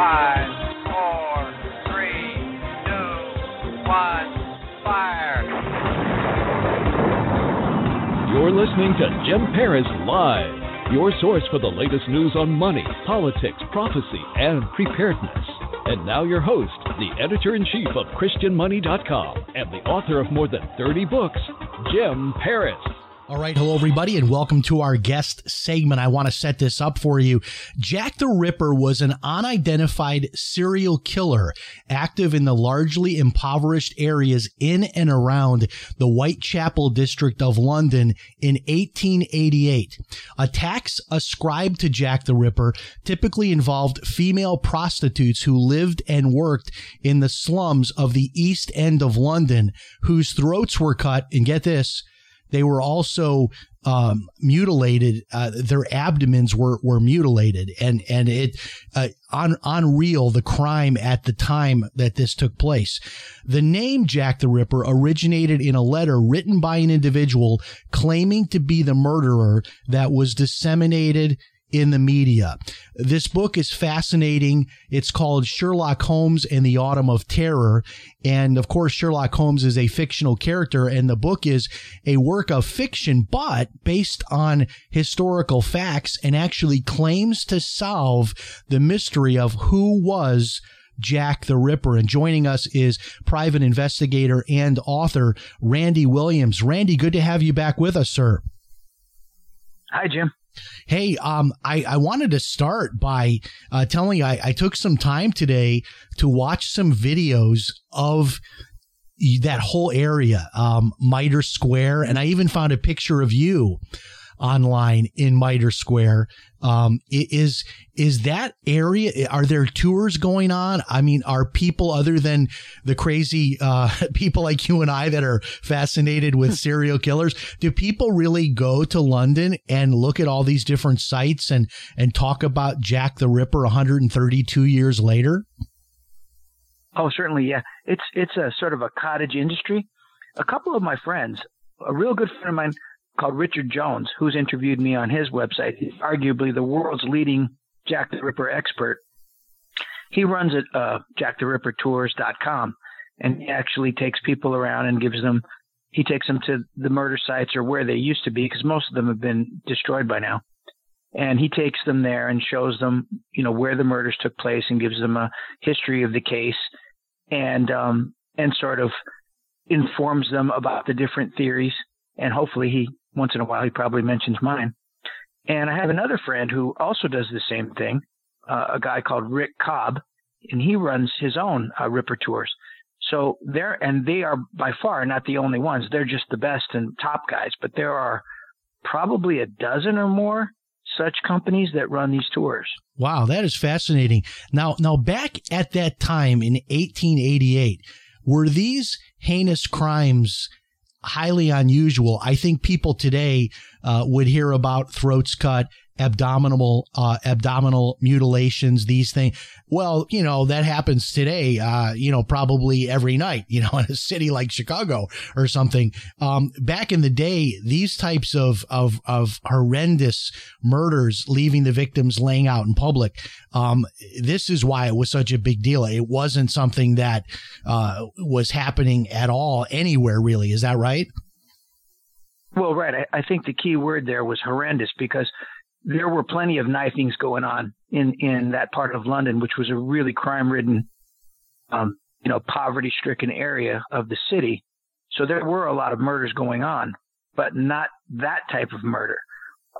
Five, four, three, two, one, fire. You're listening to Jim Paris Live, your source for the latest news on money, politics, prophecy, and preparedness. And now, your host, the editor in chief of ChristianMoney.com and the author of more than 30 books, Jim Paris. All right. Hello, everybody, and welcome to our guest segment. I want to set this up for you. Jack the Ripper was an unidentified serial killer active in the largely impoverished areas in and around the Whitechapel district of London in 1888. Attacks ascribed to Jack the Ripper typically involved female prostitutes who lived and worked in the slums of the East End of London, whose throats were cut, and get this, they were also um, mutilated. Uh, their abdomens were were mutilated, and and it uh, on unreal the crime at the time that this took place. The name Jack the Ripper originated in a letter written by an individual claiming to be the murderer that was disseminated in the media. This book is fascinating. It's called Sherlock Holmes and the Autumn of Terror. And of course, Sherlock Holmes is a fictional character and the book is a work of fiction, but based on historical facts and actually claims to solve the mystery of who was Jack the Ripper. And joining us is private investigator and author Randy Williams. Randy, good to have you back with us, sir. Hi, Jim. Hey, um, I, I wanted to start by uh, telling you I, I took some time today to watch some videos of that whole area, um, Mitre Square, and I even found a picture of you online in Mitre Square. Um, is is that area? Are there tours going on? I mean, are people other than the crazy uh, people like you and I that are fascinated with serial killers? Do people really go to London and look at all these different sites and and talk about Jack the Ripper 132 years later? Oh, certainly, yeah. It's it's a sort of a cottage industry. A couple of my friends, a real good friend of mine called Richard Jones, who's interviewed me on his website. Arguably the world's leading Jack the Ripper expert. He runs at uh, JackTheRipperTours.com, and he actually takes people around and gives them. He takes them to the murder sites or where they used to be, because most of them have been destroyed by now. And he takes them there and shows them, you know, where the murders took place and gives them a history of the case, and um, and sort of informs them about the different theories. And hopefully, he once in a while he probably mentions mine. And I have another friend who also does the same thing, uh, a guy called Rick Cobb, and he runs his own uh, Ripper tours. So they're and they are by far not the only ones. They're just the best and top guys, but there are probably a dozen or more such companies that run these tours. Wow, that is fascinating. Now, now back at that time in 1888, were these heinous crimes highly unusual. I think people today uh, would hear about throats cut, abdominal uh, abdominal mutilations, these things. Well, you know that happens today. Uh, you know, probably every night. You know, in a city like Chicago or something. Um, back in the day, these types of of of horrendous murders, leaving the victims laying out in public. Um, this is why it was such a big deal. It wasn't something that uh, was happening at all anywhere. Really, is that right? Well, right. I, I think the key word there was horrendous because there were plenty of knifings going on in in that part of London, which was a really crime ridden, um, you know, poverty stricken area of the city. So there were a lot of murders going on, but not that type of murder.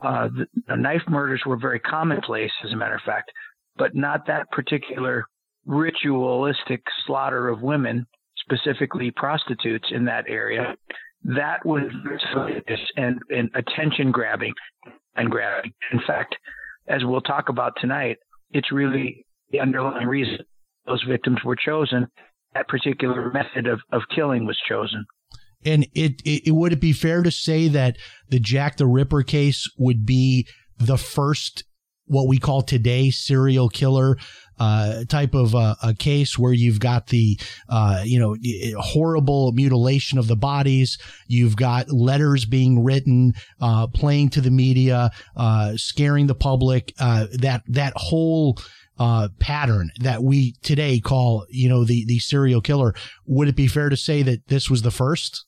Uh, the, the knife murders were very commonplace, as a matter of fact, but not that particular ritualistic slaughter of women, specifically prostitutes in that area. That was and, and attention grabbing and gravity. In fact, as we'll talk about tonight, it's really the underlying reason those victims were chosen. That particular method of, of killing was chosen. And it, it, it would it be fair to say that the Jack the Ripper case would be the first what we call today serial killer uh, type of uh, a case where you've got the uh, you know horrible mutilation of the bodies. You've got letters being written, uh, playing to the media, uh, scaring the public. Uh, that that whole pattern that we today call you know the the serial killer. Would it be fair to say that this was the first?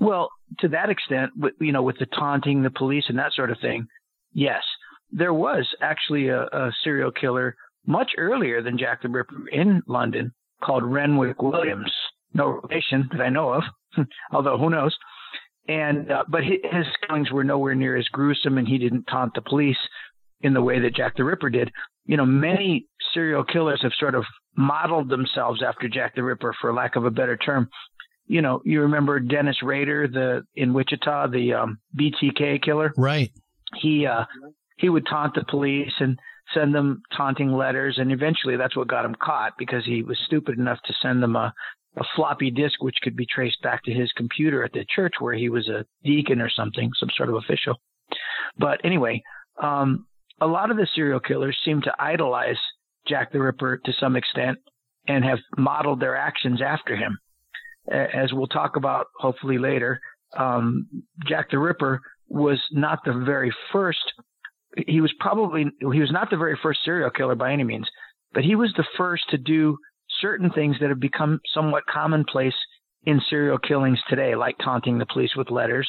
Well, to that extent, you know, with the taunting the police and that sort of thing, yes there was actually a, a serial killer much earlier than Jack the Ripper in London called Renwick Williams. No relation that I know of, although who knows. And uh, but his killings were nowhere near as gruesome, and he didn't taunt the police in the way that Jack the Ripper did. You know, many serial killers have sort of modeled themselves after Jack the Ripper, for lack of a better term. You know, you remember Dennis Rader, the in Wichita, the um, BTK killer, right? He uh, he would taunt the police and send them taunting letters. And eventually that's what got him caught because he was stupid enough to send them a, a floppy disk, which could be traced back to his computer at the church where he was a deacon or something, some sort of official. But anyway, um, a lot of the serial killers seem to idolize Jack the Ripper to some extent and have modeled their actions after him. As we'll talk about hopefully later, um, Jack the Ripper was not the very first he was probably he was not the very first serial killer by any means, but he was the first to do certain things that have become somewhat commonplace in serial killings today, like taunting the police with letters,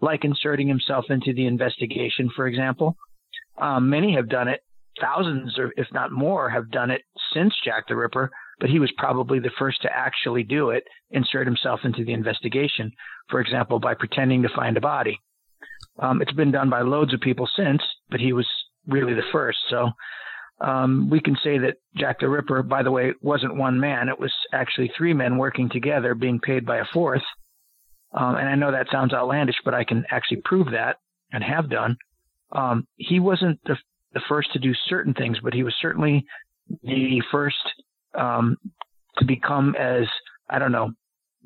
like inserting himself into the investigation, for example. Um, many have done it. Thousands, or if not more, have done it since Jack the Ripper, but he was probably the first to actually do it, insert himself into the investigation, for example, by pretending to find a body. Um, it's been done by loads of people since, but he was really the first. So um, we can say that Jack the Ripper, by the way, wasn't one man. It was actually three men working together, being paid by a fourth. Um, and I know that sounds outlandish, but I can actually prove that and have done. Um, he wasn't the, the, first to do certain things, but he was certainly the first um, to become as I don't know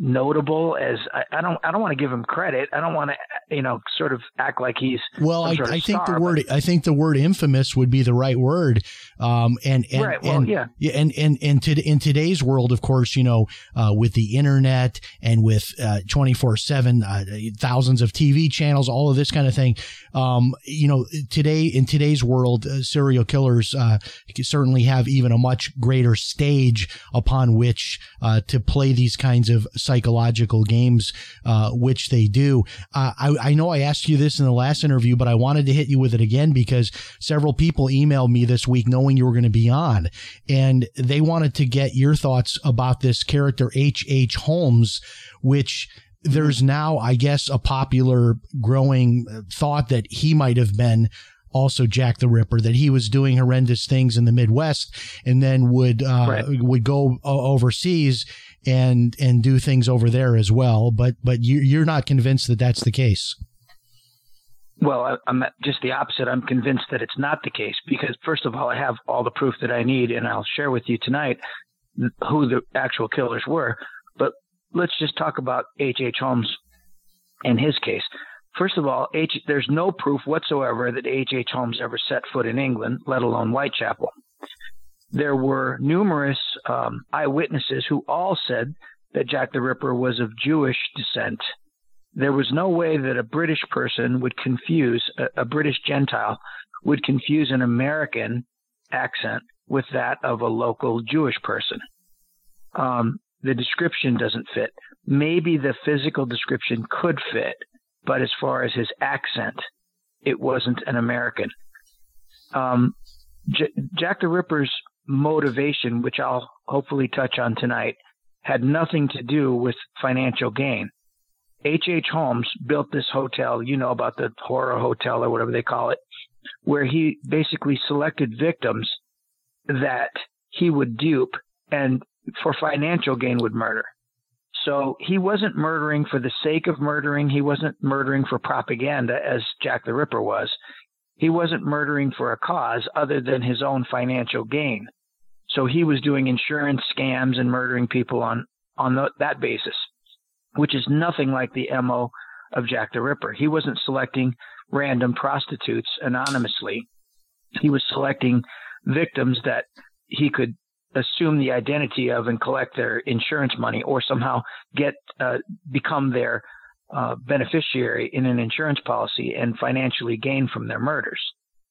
notable as I, I, don't I don't want to give him credit. I don't want to you know sort of act like he's well. I, I think star, the word I think the word infamous would be the right word. Um, and and right, well, and, yeah, and and and to, in today's world, of course, you know, uh, with the internet and with uh, twenty four seven uh, of TV channels, all of this kind of thing. Um, you know, today in today's world, uh, serial killers uh, certainly have even a much greater stage upon which uh, to play these kinds of psychological games, uh, which they do. Uh, I, I know I asked you this in the last interview, but I wanted to hit you with it again because several people emailed me this week knowing you were going to be on, and they wanted to get your thoughts about this character H. H. Holmes, which there's now, I guess, a popular growing thought that he might have been also Jack the Ripper, that he was doing horrendous things in the Midwest and then would uh, right. would go overseas and and do things over there as well. But but you, you're not convinced that that's the case. Well, I'm just the opposite. I'm convinced that it's not the case because, first of all, I have all the proof that I need, and I'll share with you tonight who the actual killers were. But let's just talk about H. H. Holmes and his case. First of all, H, there's no proof whatsoever that H. H. Holmes ever set foot in England, let alone Whitechapel there were numerous um, eyewitnesses who all said that Jack the Ripper was of Jewish descent. There was no way that a British person would confuse, a, a British Gentile would confuse an American accent with that of a local Jewish person. Um, the description doesn't fit. Maybe the physical description could fit, but as far as his accent, it wasn't an American. Um, J- Jack the Ripper's motivation, which I'll hopefully touch on tonight, had nothing to do with financial gain. H.H. H. Holmes built this hotel, you know about the horror hotel or whatever they call it, where he basically selected victims that he would dupe and for financial gain would murder. So he wasn't murdering for the sake of murdering. He wasn't murdering for propaganda as Jack the Ripper was. He wasn't murdering for a cause other than his own financial gain. So he was doing insurance scams and murdering people on on the, that basis, which is nothing like the MO of Jack the Ripper. He wasn't selecting random prostitutes anonymously. He was selecting victims that he could assume the identity of and collect their insurance money or somehow get uh, become their uh, beneficiary in an insurance policy and financially gain from their murders.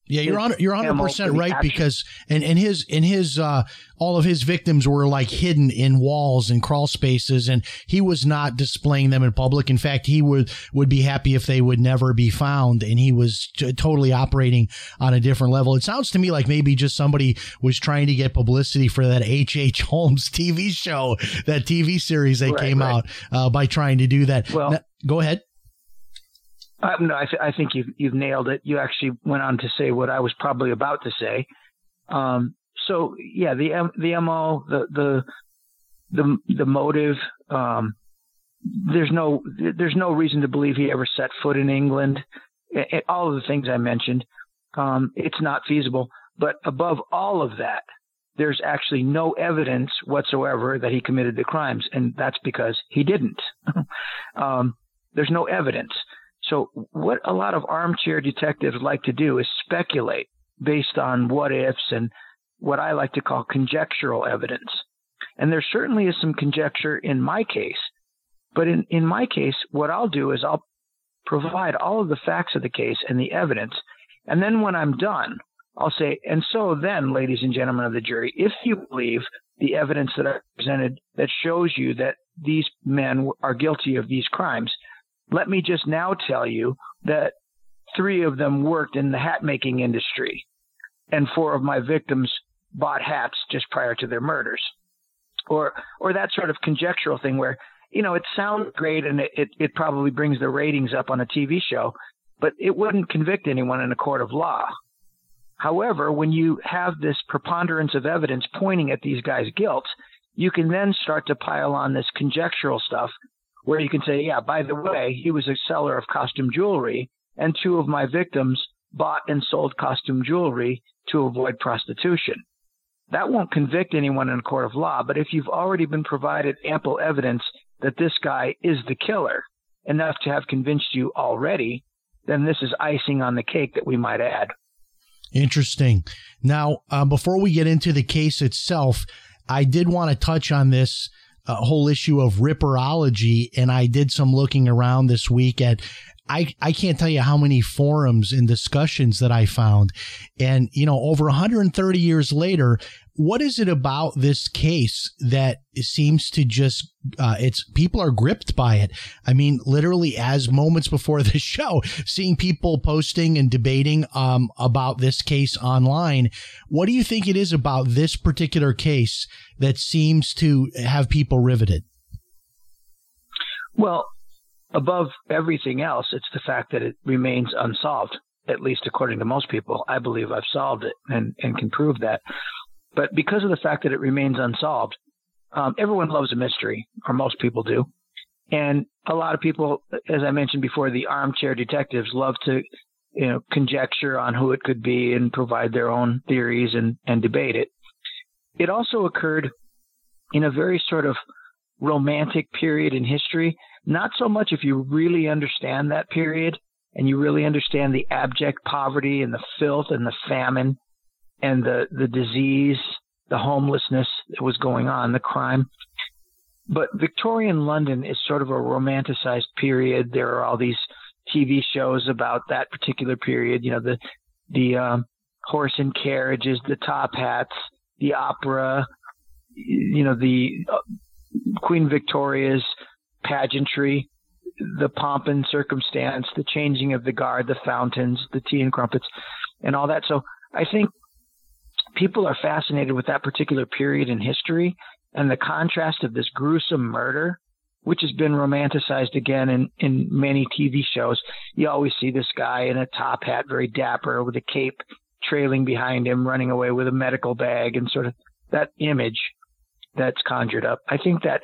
Yeah, you're on you're 100 percent right action. because and and his and his uh all of his victims were like hidden in walls and crawl spaces and he was not displaying them in public. In fact, he would would be happy if they would never be found and he was t- totally operating on a different level. It sounds to me like maybe just somebody was trying to get publicity for that H. H. Holmes TV show, that TV series that right, came right. out uh, by trying to do that. Well, now, go ahead. Uh, no, I, th- I, think you've you've nailed it. You actually went on to say what I was probably about to say. Um, so yeah, the the mo the the the the motive. Um, there's no there's no reason to believe he ever set foot in England. It, it, all of the things I mentioned, um, it's not feasible. But above all of that, there's actually no evidence whatsoever that he committed the crimes, and that's because he didn't. um, there's no evidence. So, what a lot of armchair detectives like to do is speculate based on what ifs and what I like to call conjectural evidence. And there certainly is some conjecture in my case. But in, in my case, what I'll do is I'll provide all of the facts of the case and the evidence. And then when I'm done, I'll say, and so then, ladies and gentlemen of the jury, if you believe the evidence that I presented that shows you that these men are guilty of these crimes, let me just now tell you that three of them worked in the hat making industry, and four of my victims bought hats just prior to their murders. Or, or that sort of conjectural thing where, you know, it sounds great and it, it, it probably brings the ratings up on a TV show, but it wouldn't convict anyone in a court of law. However, when you have this preponderance of evidence pointing at these guys' guilt, you can then start to pile on this conjectural stuff where you can say, yeah, by the way, he was a seller of costume jewelry, and two of my victims bought and sold costume jewelry to avoid prostitution. That won't convict anyone in a court of law, but if you've already been provided ample evidence that this guy is the killer, enough to have convinced you already, then this is icing on the cake that we might add. Interesting. Now, uh, before we get into the case itself, I did want to touch on this uh, whole issue of ripperology, and I did some looking around this week at I, I can't tell you how many forums and discussions that I found. And, you know, over 130 years later, what is it about this case that seems to just uh, it's people are gripped by it. I mean literally as moments before the show seeing people posting and debating um, about this case online. What do you think it is about this particular case that seems to have people riveted? Well above everything else it's the fact that it remains unsolved at least according to most people. I believe i've solved it and, and can prove that but because of the fact that it remains unsolved, um, everyone loves a mystery, or most people do. And a lot of people, as I mentioned before, the armchair detectives love to, you know, conjecture on who it could be and provide their own theories and, and debate it. It also occurred in a very sort of romantic period in history. Not so much if you really understand that period and you really understand the abject poverty and the filth and the famine and the, the disease, the homelessness that was going on, the crime. But Victorian London is sort of a romanticized period. There are all these TV shows about that particular period. You know, the the um, horse and carriages, the top hats, the opera. You know, the uh, Queen Victoria's pageantry, the pomp and circumstance, the changing of the guard, the fountains, the tea and crumpets, and all that. So I think people are fascinated with that particular period in history and the contrast of this gruesome murder, which has been romanticized again in, in many TV shows. You always see this guy in a top hat, very dapper, with a cape trailing behind him, running away with a medical bag, and sort of that image that's conjured up. I think that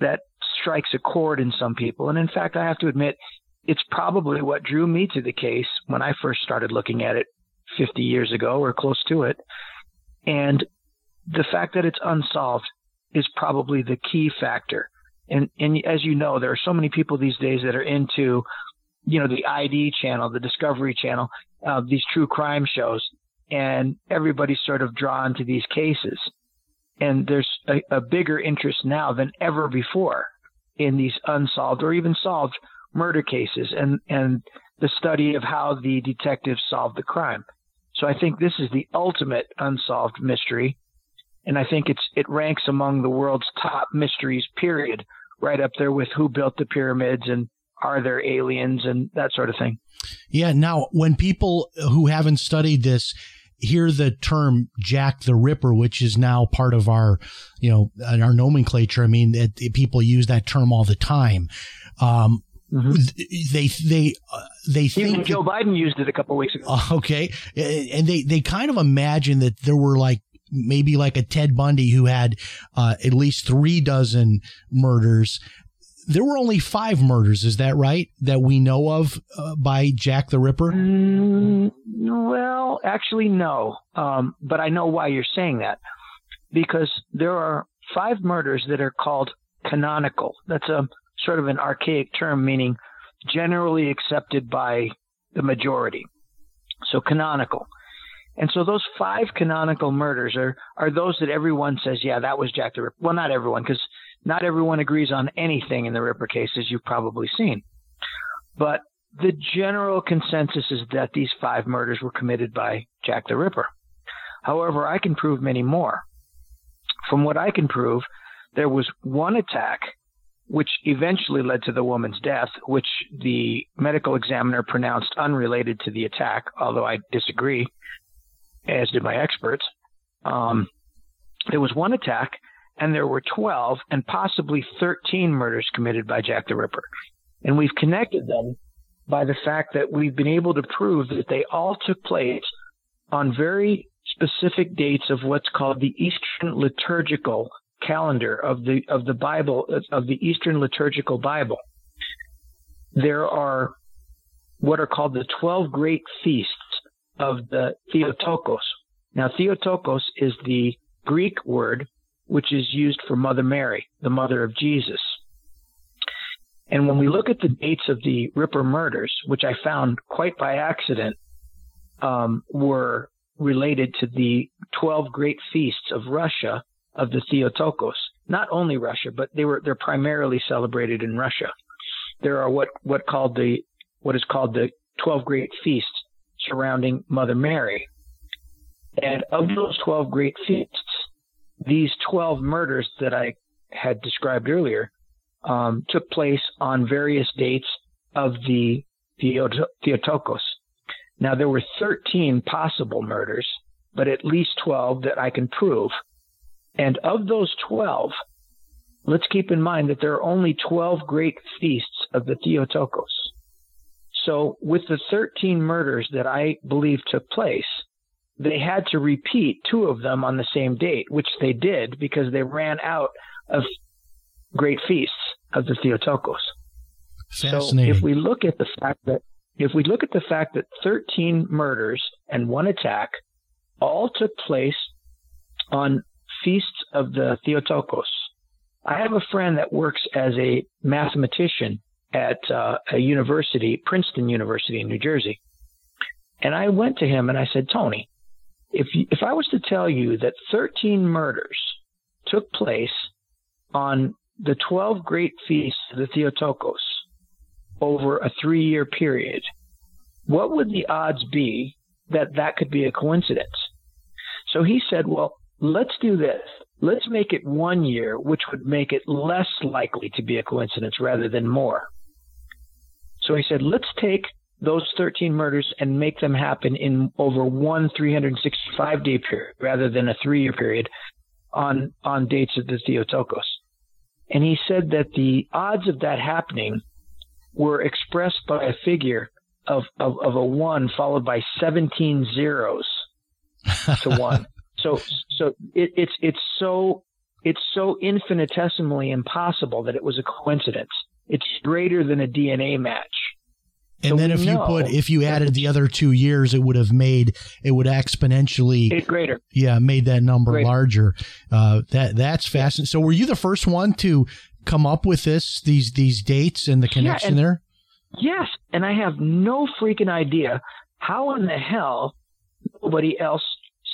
that strikes a chord in some people. And in fact, I have to admit, it's probably what drew me to the case when I first started looking at it 50 years ago or close to it. And the fact that it's unsolved is probably the key factor. And, and as you know, there are so many people these days that are into, you know, the ID channel, the Discovery channel, uh, these true crime shows, and everybody's sort of drawn to these cases. And there's a, a bigger interest now than ever before in these unsolved or even solved murder cases and, and the study of how the detectives solved the crime. So I think this is the ultimate unsolved mystery. And I think it's, it ranks among the world's top mysteries, period, right up there with who built the pyramids and are there aliens and that sort of thing. Yeah. Now, when people who haven't studied this hear the term Jack the Ripper, which is now part of our, you know, our nomenclature, I mean, it, it, people use that term all the time. Um, Mm-hmm. They they uh, they think Even Joe Biden used it a couple weeks ago. Okay, and they they kind of imagine that there were like maybe like a Ted Bundy who had uh, at least three dozen murders. There were only five murders, is that right? That we know of uh, by Jack the Ripper. Mm, well, actually, no. Um, but I know why you're saying that because there are five murders that are called canonical. That's a sort of an archaic term meaning generally accepted by the majority. So canonical. And so those five canonical murders are, are those that everyone says, yeah, that was Jack the Ripper. Well, not everyone, because not everyone agrees on anything in the Ripper case, as you've probably seen. But the general consensus is that these five murders were committed by Jack the Ripper. However, I can prove many more. From what I can prove, there was one attack which eventually led to the woman's death, which the medical examiner pronounced unrelated to the attack, although I disagree, as did my experts. Um, there was one attack, and there were 12 and possibly 13 murders committed by Jack the Ripper. And we've connected them by the fact that we've been able to prove that they all took place on very specific dates of what's called the Eastern liturgical calendar of the of the Bible of the Eastern liturgical Bible, there are what are called the twelve great feasts of the Theotokos. Now, Theotokos is the Greek word which is used for Mother Mary, the mother of Jesus. And when we look at the dates of the Ripper murders, which I found quite by accident, um, were related to the 12 great feasts of Russia of the Theotokos. Not only Russia, but they were they're primarily celebrated in Russia. There are what what called the what is called the twelve great feasts surrounding Mother Mary. And of those twelve great feasts, these twelve murders that I had described earlier um, took place on various dates of the Theotokos. Now there were 13 possible murders, but at least 12 that I can prove. And of those 12, let's keep in mind that there are only 12 great feasts of the Theotokos. So with the 13 murders that I believe took place, they had to repeat two of them on the same date, which they did because they ran out of great feasts of the Theotokos. Fascinating. So if we look at the fact that if we look at the fact that 13 murders and one attack all took place on feasts of the Theotokos. I have a friend that works as a mathematician at uh, a university, Princeton University in New Jersey. And I went to him and I said, Tony, if you, if I was to tell you that 13 murders took place on the 12 great feasts of the Theotokos over a three year period, what would the odds be that that could be a coincidence? So he said, well, let's do this. Let's make it one year, which would make it less likely to be a coincidence rather than more. So he said, let's take those 13 murders and make them happen in over one 365 day period rather than a three year period on, on dates of the Theotokos. And he said that the odds of that happening were expressed by a figure of, of, of a one followed by 17 zeros to one. So so it, it's it's so it's so infinitesimally impossible that it was a coincidence. It's greater than a DNA match. And So then if you put if you added the other two years, it would have made it would exponentially It's greater. yeah made that number Great. larger. Uh, that that's fascinating. So were you the first one to come up with this these these dates and the connection and- there? Yes, and I have no freaking idea how in the hell nobody else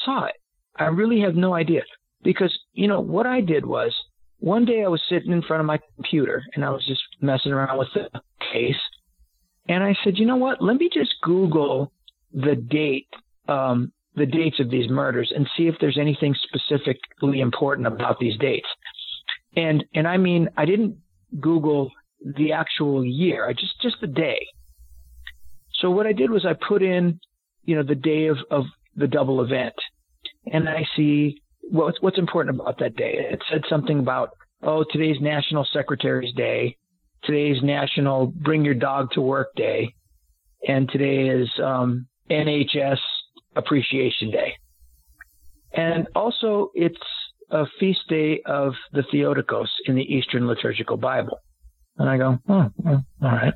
saw it. I really have no idea because you know what I did was one day I was sitting in front of my computer and I was just messing around with the case, and I said, you know what? Let me just Google the date, um, the dates of these murders, and see if there's anything specifically important about these dates. And and I mean, I didn't Google the actual year. I just just the day. So what I did was I put in, you know, the day of, of the double event, and I see what's what's important about that day. It said something about oh today's National Secretary's Day, today's National Bring Your Dog to Work Day, and today is um, NHS Appreciation Day, and also it's a feast day of the Theotokos in the Eastern Liturgical Bible. And I go, oh, oh, all right.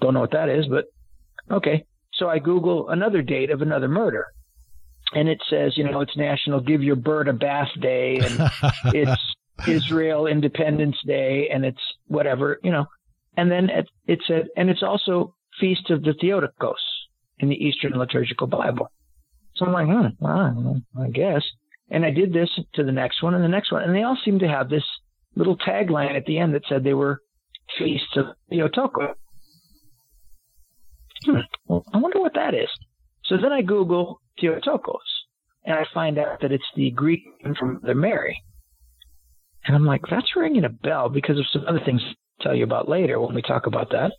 Don't know what that is, but okay. So I Google another date of another murder. And it says, you know, it's National Give Your Bird a Bath Day and it's Israel Independence Day and it's whatever, you know. And then it, it said, and it's also Feast of the Theotokos in the Eastern Liturgical Bible. So I'm like, hmm, well, I guess. And I did this to the next one and the next one. And they all seem to have this little tagline at the end that said they were feasts of Theotokos. Hmm. Well, I wonder what that is. So then I Google Theotokos, and I find out that it's the Greek name from Mother Mary. And I'm like, that's ringing a bell because of some other things I'll tell you about later when we talk about that.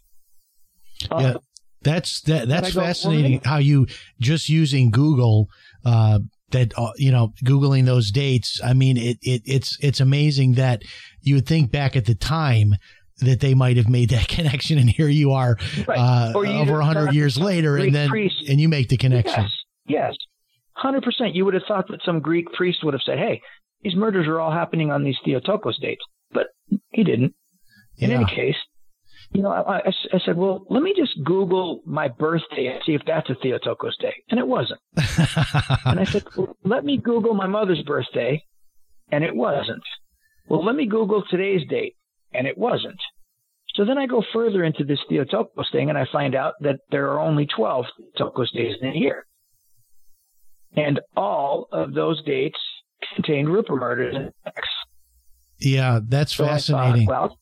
Uh, Yeah. That's that. That's I go, well, fascinating. How you just using Google, uh, that uh, you know, googling those dates. I mean, it, it it's it's amazing that you would think back at the time that they might have made that connection, and here you are, Right. uh, over a hundred years later, and then priest- and you make the connection. Yes, yes, hundred percent. You would have thought that some Greek priest would have said, "Hey, these murders are all happening on these Theotokos dates," but he didn't. In Yeah. any case, you know, I, I, I said, "Well, let me just Google my birthday and see if that's a Theotokos day," and it wasn't. And I said, well, "Let me Google my mother's birthday," and it wasn't. Well, let me Google today's date, and it wasn't. So then I go further into this Theotokos thing, and I find out that there are only 12 Theotokos days in a year. And all of those dates contained Ripper murders and yeah, that's So I thought, fascinating. well,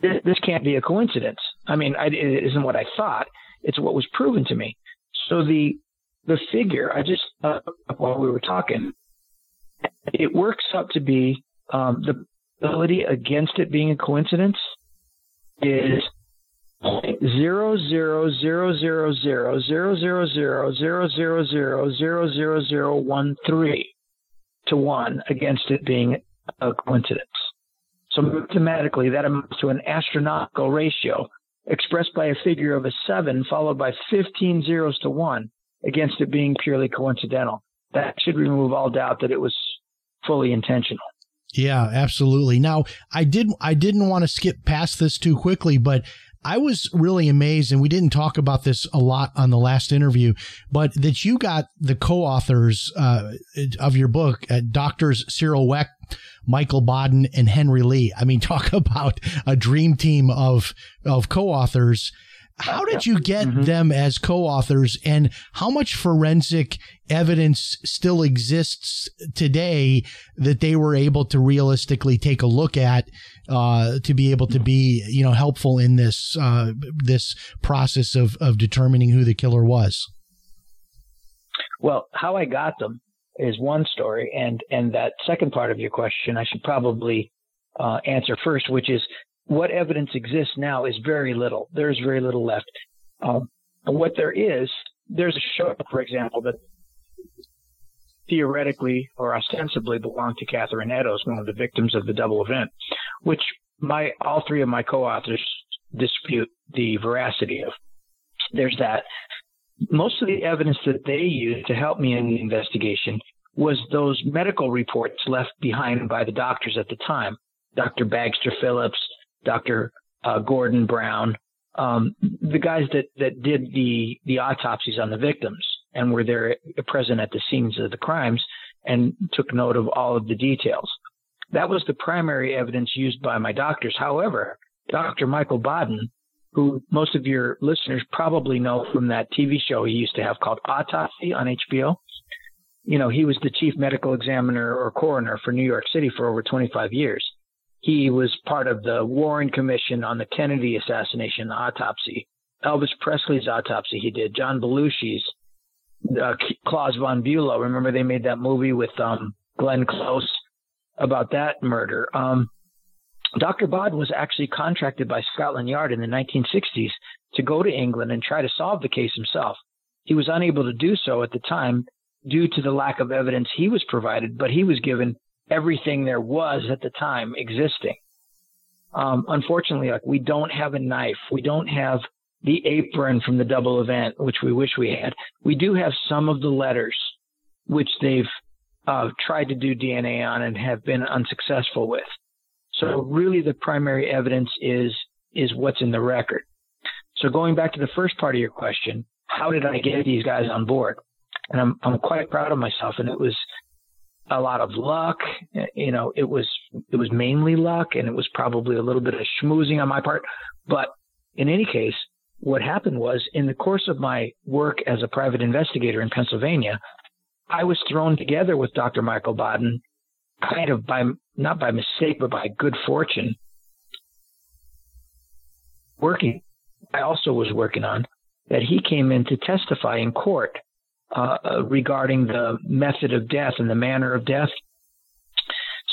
this, this can't be a coincidence. I mean, I, it isn't what I thought. It's what was proven to me. So the the figure, I just uh, while we were talking, it works out to be um, the ability against it being a coincidence is zero zero zero zero zero zero zero zero zero zero zero zero zero zero one three to one against it being a coincidence. So mathematically, that amounts to an astronomical ratio expressed by a figure of a seven followed by 15 zeros to one against it being purely coincidental. That should remove all doubt that it was fully intentional. Yeah, absolutely. Now, I did I didn't want to skip past this too quickly, but I was really amazed, and we didn't talk about this a lot on the last interview, but that you got the co-authors uh, of your book, uh, doctors Cyril Wecht, Michael Baden, and Henry Lee. I mean, talk about a dream team of of co-authors. How did you get Mhm. them as co-authors, and how much forensic evidence still exists today that they were able to realistically take a look at uh, to be able to be you know helpful in this uh, this process of of determining who the killer was. Well, how I got them is one story, and and that second part of your question I should probably uh, answer first, which is what evidence exists now is very little. There's very little left. Um, what there is, there's a show, for example, that theoretically or ostensibly belonged to Catherine Eddowes, one of the victims of the double event, which my all three of my co-authors dispute the veracity of. There's that most of the evidence that they used to help me in the investigation was those medical reports left behind by the doctors at the time, Dr. Bagster Phillips, Dr. Uh, Gordon Brown, um, the guys that, that did the, the autopsies on the victims and were there present at the scenes of the crimes and took note of all of the details. That was the primary evidence used by my doctors. However, Dr. Michael Baden, who most of your listeners probably know from that TV show he used to have called Autopsy on HBO, you know, he was the chief medical examiner or coroner for New York City for over 25 years. He was part of the Warren Commission on the Kennedy assassination autopsy, Elvis Presley's autopsy he did, John Belushi's, uh, Klaus von Bülow. Remember they made that movie with um, Glenn Close about that murder. Um, Dr. Bod was actually contracted by Scotland Yard in the 1960s to go to England and try to solve the case himself. He was unable to do so at the time due to the lack of evidence he was provided, but he was given everything there was at the time existing. Um, unfortunately, like we don't have a knife, we don't have the apron from the double event, which we wish we had. We do have some of the letters, which they've uh, tried to do DNA on and have been unsuccessful with. So really, the primary evidence is is what's in the record. So going back to the first part of your question, how did I get these guys on board? and I'm I'm quite proud of myself. And it was a lot of luck. You know, it was it was mainly luck, and it was probably a little bit of schmoozing on my part. But in any case, what happened was in the course of my work as a private investigator in Pennsylvania, I was thrown together with Dr. Michael Baden, kind of by not by mistake, but by good fortune. Working, I also was working on that he came in to testify in court uh, regarding the method of death and the manner of death.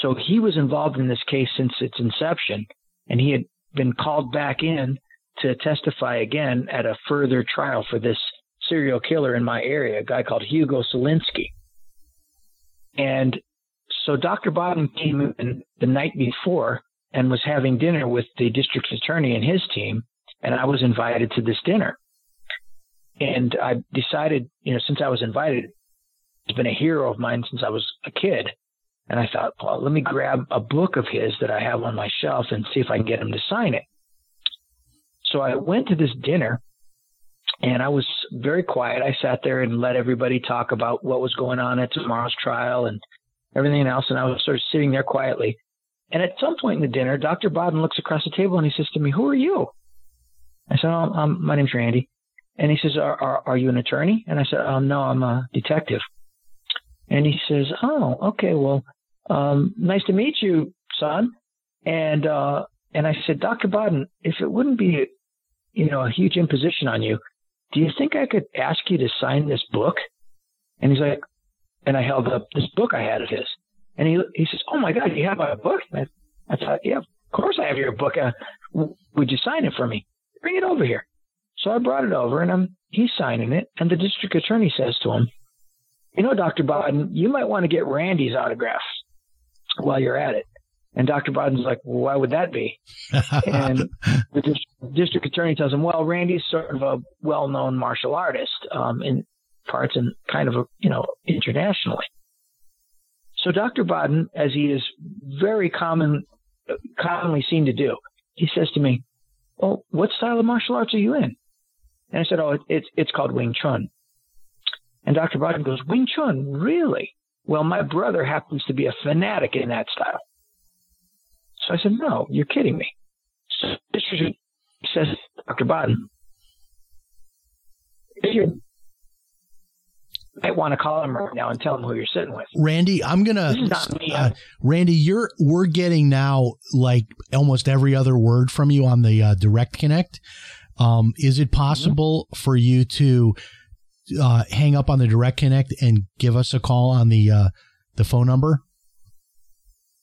So he was involved in this case since its inception, and he had been called back in to testify again at a further trial for this serial killer in my area, a guy called Hugo Selenski. And so Dr. Baden came in the night before and was having dinner with the district attorney and his team, and I was invited to this dinner. And I decided, you know, since I was invited, he's been a hero of mine since I was a kid. And I thought, well, let me grab a book of his that I have on my shelf and see if I can get him to sign it. So I went to this dinner and I was very quiet. I sat there and let everybody talk about what was going on at tomorrow's trial and everything else. And I was sort of sitting there quietly. And at some point in the dinner, Dr. Baden looks across the table and he says to me, Who are you? I said, oh, um, My name's Randy. And he says, are, are, are you an attorney? And I said, um, no, I'm a detective. And he says, oh, okay, well, um, nice to meet you, son. And, uh, and I said, Dr. Baden, if it wouldn't be, you know, a huge imposition on you, do you think I could ask you to sign this book? And he's like, and I held up this book I had of his. And he, he says, oh my God, you have my book? I, I thought, yeah, of course I have your book. Uh, would you sign it for me? Bring it over here. So I brought it over and I'm, he's signing it. And the district attorney says to him, you know, Dr. Baden, you might want to get Randy's autograph while you're at it. And Dr. Baden's like, well, why would that be? and the district attorney tells him, well, Randy's sort of a well-known martial artist um, in parts and kind of, a, you know, internationally. So Dr. Baden, as he is very common, commonly seen to do, he says to me, well, what style of martial arts are you in? And I said, oh, it's, it's called Wing Chun. And Dr. Baden goes, Wing Chun, really? Well, my brother happens to be a fanatic in that style. So I said, no, you're kidding me. So this says, Dr. Baden, you might want to call him right now and tell him who you're sitting with. Randy, I'm gonna. Uh, Randy, you're we're getting now like almost every other word from you on the uh, direct connect. Um, is it possible mm-hmm. for you to uh, hang up on the direct connect and give us a call on the uh, the phone number?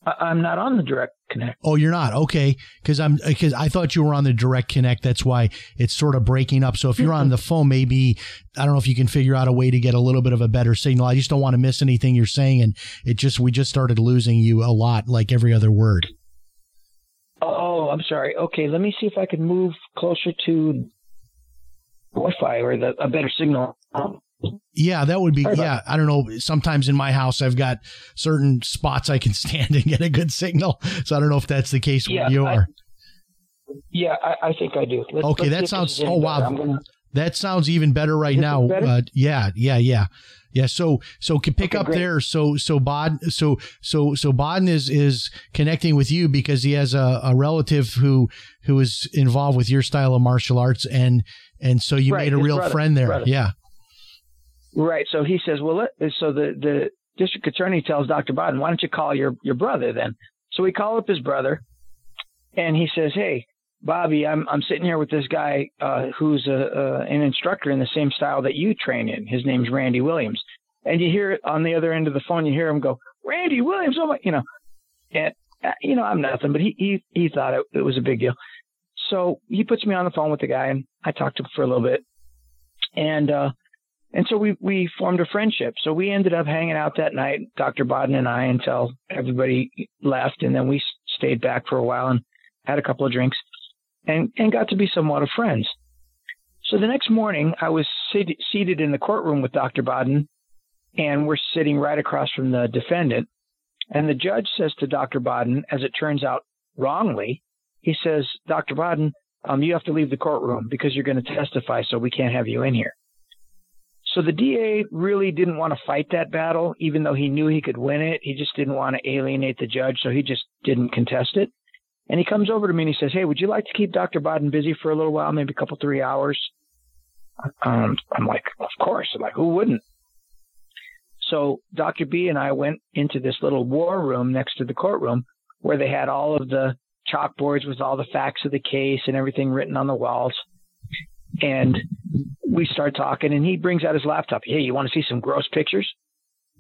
I'm not on the direct connect. Oh, you're not okay because I'm because I thought you were on the direct connect. That's why it's sort of breaking up. So if you're on mm-hmm. the phone, maybe I don't know if you can figure out a way to get a little bit of a better signal. I just don't want to miss anything you're saying, and it just we just started losing you a lot, like every other word. Oh, I'm sorry. Okay, let me see if I can move closer to Wi-Fi or the, a better signal. Yeah, that would be. Sorry yeah, I don't know. Sometimes in my house, I've got certain spots I can stand and get a good signal. So I don't know if that's the case Yeah, where you I- are. Yeah, I, I think I do. Let's, Okay, let's that sounds- this is any oh, wow. gonna, That sounds even better right now. better? Uh, yeah, yeah, yeah, yeah. So, so can pick Okay, up great. there. So, so Bod, so, so, so Baden is is connecting with you because he has a, a relative who who is involved with your style of martial arts, and and so you Right, made a real brother, friend there. brother. Yeah. right. So he says, well, let, so the the district attorney tells Dr. Baden, why don't you call your your brother then? So we call up his brother, and he says, hey. Bobby, I'm I'm sitting here with this guy uh, who's a, an instructor in the same style that you train in. His name's Randy Williams, and you hear it on the other end of the phone. You hear him go, "Randy Williams!" Oh my, you know, and uh, you know I'm nothing, but he he he thought it, it was a big deal. So he puts me on the phone with the guy, and I talked to him for a little bit, and uh, and so we we formed a friendship. So we ended up hanging out that night, Dr. Baden and I, until everybody left, and then we stayed back for a while and had a couple of drinks, and and got to be somewhat of friends. So the next morning, I was sit- seated in the courtroom with Dr. Baden, and we're sitting right across from the defendant. And the judge says to Dr. Baden, as it turns out wrongly, he says, Dr. Baden, um, you have to leave the courtroom because you're going to testify, so we can't have you in here. So the DA really didn't want to fight that battle, even though he knew he could win it. He just didn't want to alienate the judge, so he just didn't contest it. And he comes over to me and he says, Hey, would you like to keep Dr. Baden busy for a little while, maybe a couple, three hours? Um, I'm like, Of course. I'm like, Who wouldn't? So Dr. B and I went into this little war room next to the courtroom where they had all of the chalkboards with all the facts of the case and everything written on the walls. And we start talking and he brings out his laptop. Hey, you want to see some gross pictures?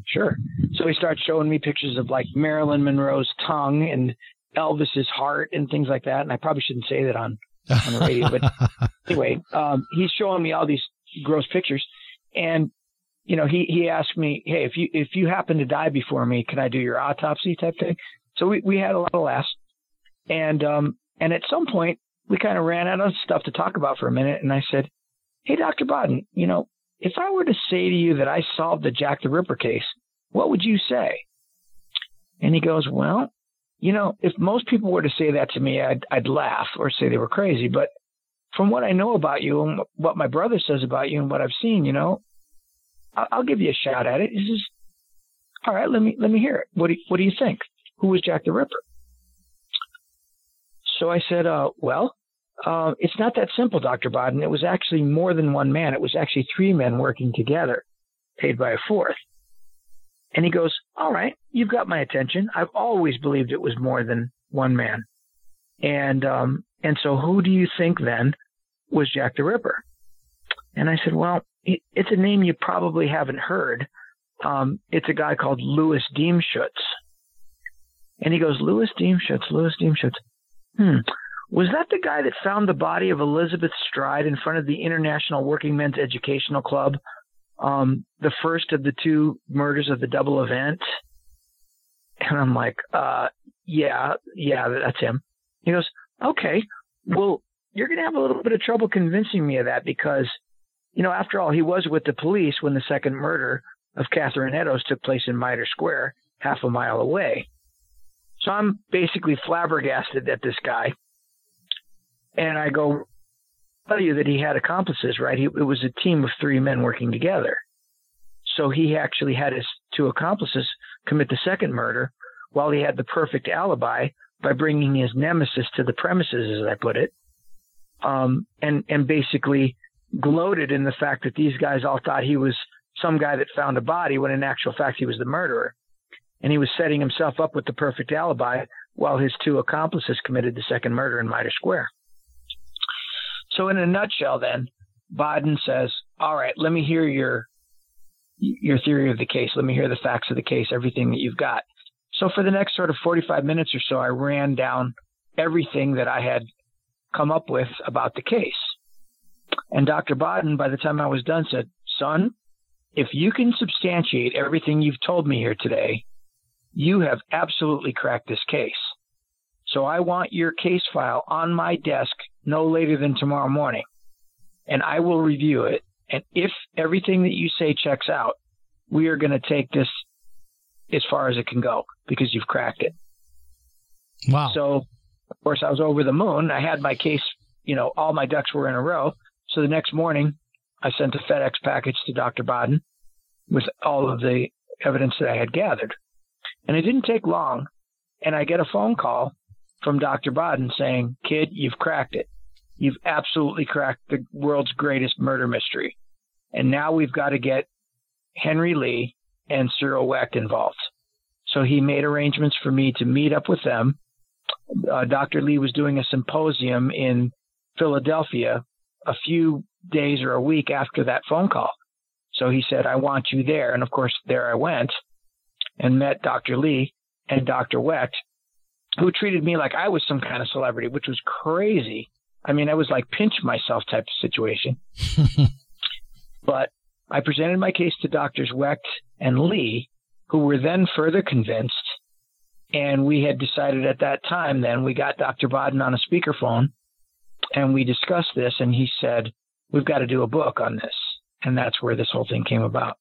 Sure. So he starts showing me pictures of like Marilyn Monroe's tongue and Elvis's heart and things like that. And I probably shouldn't say that on, on the radio, but anyway, um, he's showing me all these gross pictures. And, you know, he, he asked me, Hey, if you, if you happen to die before me, can I do your autopsy type thing? So we, we had a lot of laughs. And, um, and at some point we kind of ran out of stuff to talk about for a minute. And I said, Hey, Dr. Baden, you know, if I were to say to you that I solved the Jack the Ripper case, what would you say? And he goes, Well, you know, if most people were to say that to me, I'd, I'd laugh or say they were crazy. But from what I know about you and what my brother says about you and what I've seen, you know, I'll, I'll give you a shot at it. He says, All right, let me let me hear it. What do you, what do you think? Who was Jack the Ripper? So I said, uh, Well, uh, it's not that simple, Dr. Baden. It was actually more than one man. It was actually three men working together, paid by a fourth. And he goes, All right, you've got my attention. I've always believed it was more than one man. And um, and so who do you think then was Jack the Ripper? And I said, Well, it's a name you probably haven't heard. Um, it's a guy called Louis Diemschutz. And he goes, Louis Diemschutz, Louis Diemschutz. Hmm. Was that the guy that found the body of Elizabeth Stride in front of the International Working Men's Educational Club? Um, the first of the two murders of the double event? And I'm like, uh, yeah, yeah, that's him. He goes, okay, well, you're going to have a little bit of trouble convincing me of that because, you know, after all, he was with the police when the second murder of Catherine Eddowes took place in Mitre Square, half a mile away. So I'm basically flabbergasted at this guy. And I go, tell you that he had accomplices, right? He, it was a team of three men working together. So he actually had his two accomplices commit the second murder while he had the perfect alibi by bringing his nemesis to the premises, as I put it, um, and and basically gloated in the fact that these guys all thought he was some guy that found a body when in actual fact he was the murderer, and he was setting himself up with the perfect alibi while his two accomplices committed the second murder in Mitre Square. So, in a nutshell, then Baden says, "All right, let me hear your your theory of the case. Let me hear the facts of the case, everything that you've got." So, for the next sort of 45 minutes or so, I ran down everything that I had come up with about the case. And Dr. Baden, by the time I was done, said, "Son, if you can substantiate everything you've told me here today, you have absolutely cracked this case. So I want your case file on my desk no later than tomorrow morning, and I will review it And if everything that you say checks out, we are going to take this as far as it can go because you've cracked it. Wow. So, of course, I was over the moon. I had my case, you know, all my ducks were in a row. So the next morning, I sent a FedEx package to Dr. Baden with all of the evidence that I had gathered. And it didn't take long. And I get a phone call from Dr. Baden saying, Kid, you've cracked it. You've absolutely cracked the world's greatest murder mystery. And now we've got to get Henry Lee and Cyril Wecht involved. So he made arrangements for me to meet up with them. Uh, Dr. Lee was doing a symposium in Philadelphia a few days or a week after that phone call. So he said, I want you there. And of course, there I went and met Dr. Lee and Dr. Wecht, who treated me like I was some kind of celebrity, which was crazy. I mean, I was like pinch myself type of situation. but I presented my case to Doctors Wecht and Lee, who were then further convinced. And we had decided at that time, then we got Dr. Baden on a speakerphone and we discussed this. And he said, We've got to do a book on this. And that's where this whole thing came about.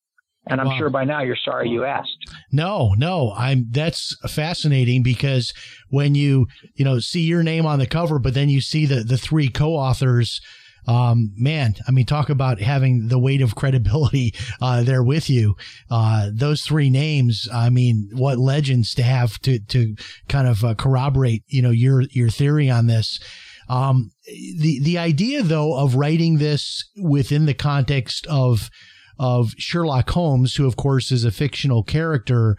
And I'm Wow. sure by now you're sorry you asked. No, no, I'm that's fascinating because when you, you know, see your name on the cover, but then you see the the three co-authors, um, man, I mean, talk about having the weight of credibility uh, there with you. Uh, those three names, I mean, what legends to have to to kind of uh, corroborate, you know, your your theory on this. Um, the the idea though of writing this within the context of of Sherlock Holmes, who of course is a fictional character.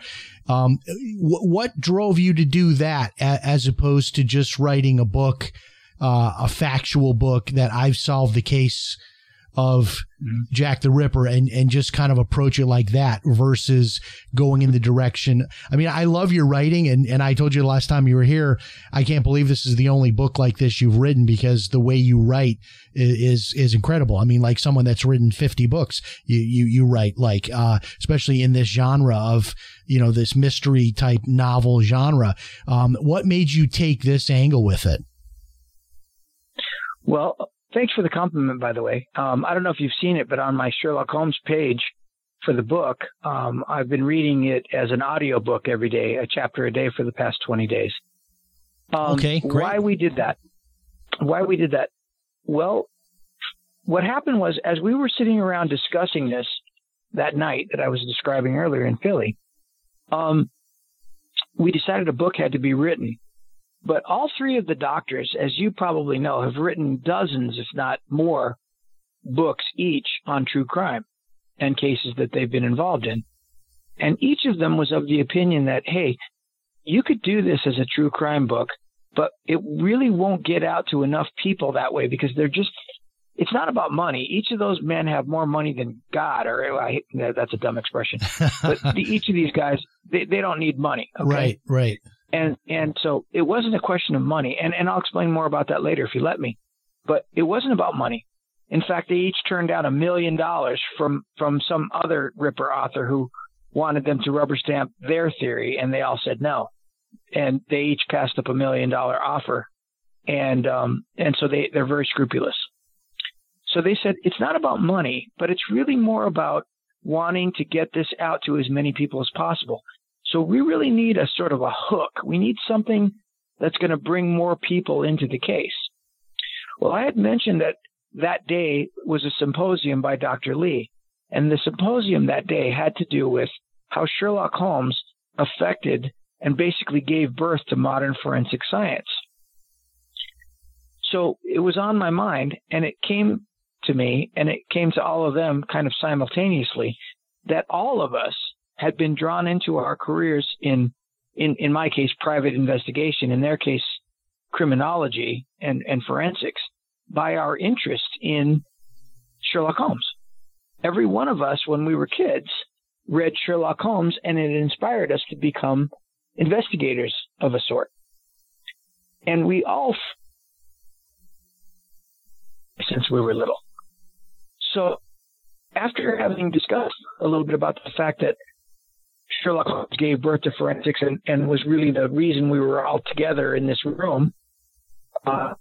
Um, wh- what drove you to do that a- as opposed to just writing a book, uh, a factual book that I've solved the case of Jack the Ripper and, and just kind of approach it like that versus going in the direction. I mean, I love your writing and, and I told you the last time you were here, I can't believe this is the only book like this you've written because the way you write is, is incredible. I mean, like someone that's written 50 books, you, you, you write like, uh, especially in this genre of, you know, this mystery type novel genre. Um, what made you take this angle with it? Well, thanks for the compliment, by the way. Um, I don't know if you've seen it, but on my Sherlock Holmes page for the book, um, I've been reading it as an audio book every day, a chapter a day for the past 20 days. Um, Okay, great. Why we did that? Why we did that? Well, what happened was as we were sitting around discussing this that night that I was describing earlier in Philly, um, we decided a book had to be written. But all three of the doctors, as you probably know, have written dozens, if not more, books each on true crime and cases that they've been involved in. And each of them was of the opinion that, hey, you could do this as a true crime book, but it really won't get out to enough people that way because they're just, it's not about money. Each of those men have more money than God, or I, that's a dumb expression. But the, each of these guys, they, they don't need money. Okay? Right, right. And and so it wasn't a question of money. And and I'll explain more about that later if you let me. But it wasn't about money. In fact they each turned down a million dollars from from some other ripper author who wanted them to rubber stamp their theory and they all said no. And they each passed up a million dollar offer. And um and so they they're very scrupulous. So they said it's not about money but it's really more about wanting to get this out to as many people as possible so we really need a sort of a hook. We need something that's going to bring more people into the case. Well, I had mentioned that that day was a symposium by Dr. Lee, and the symposium that day had to do with how Sherlock Holmes affected and basically gave birth to modern forensic science. So it was on my mind, and it came to me, and it came to all of them kind of simultaneously, that all of us had been drawn into our careers in, in, in my case, private investigation, in their case, criminology and, and forensics, by our interest in Sherlock Holmes. Every one of us, when we were kids, read Sherlock Holmes, and it inspired us to become investigators of a sort. And we all, f- since we were little. So, after having discussed a little bit about the fact that Sherlock Holmes gave birth to forensics and, and was really the reason we were all together in this room. Uh,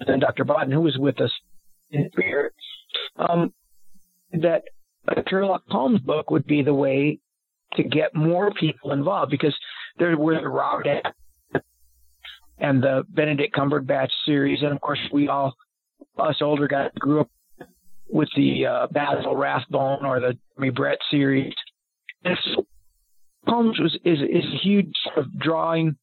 and Dr. Baden, who was with us in spirit, um, that a Sherlock Holmes book would be the way to get more people involved because there were the Robert and the Benedict Cumberbatch series, and of course we all us older guys grew up with the uh, Basil Rathbone or the Jeremy Brett series. And so Holmes was is is a huge sort of drawing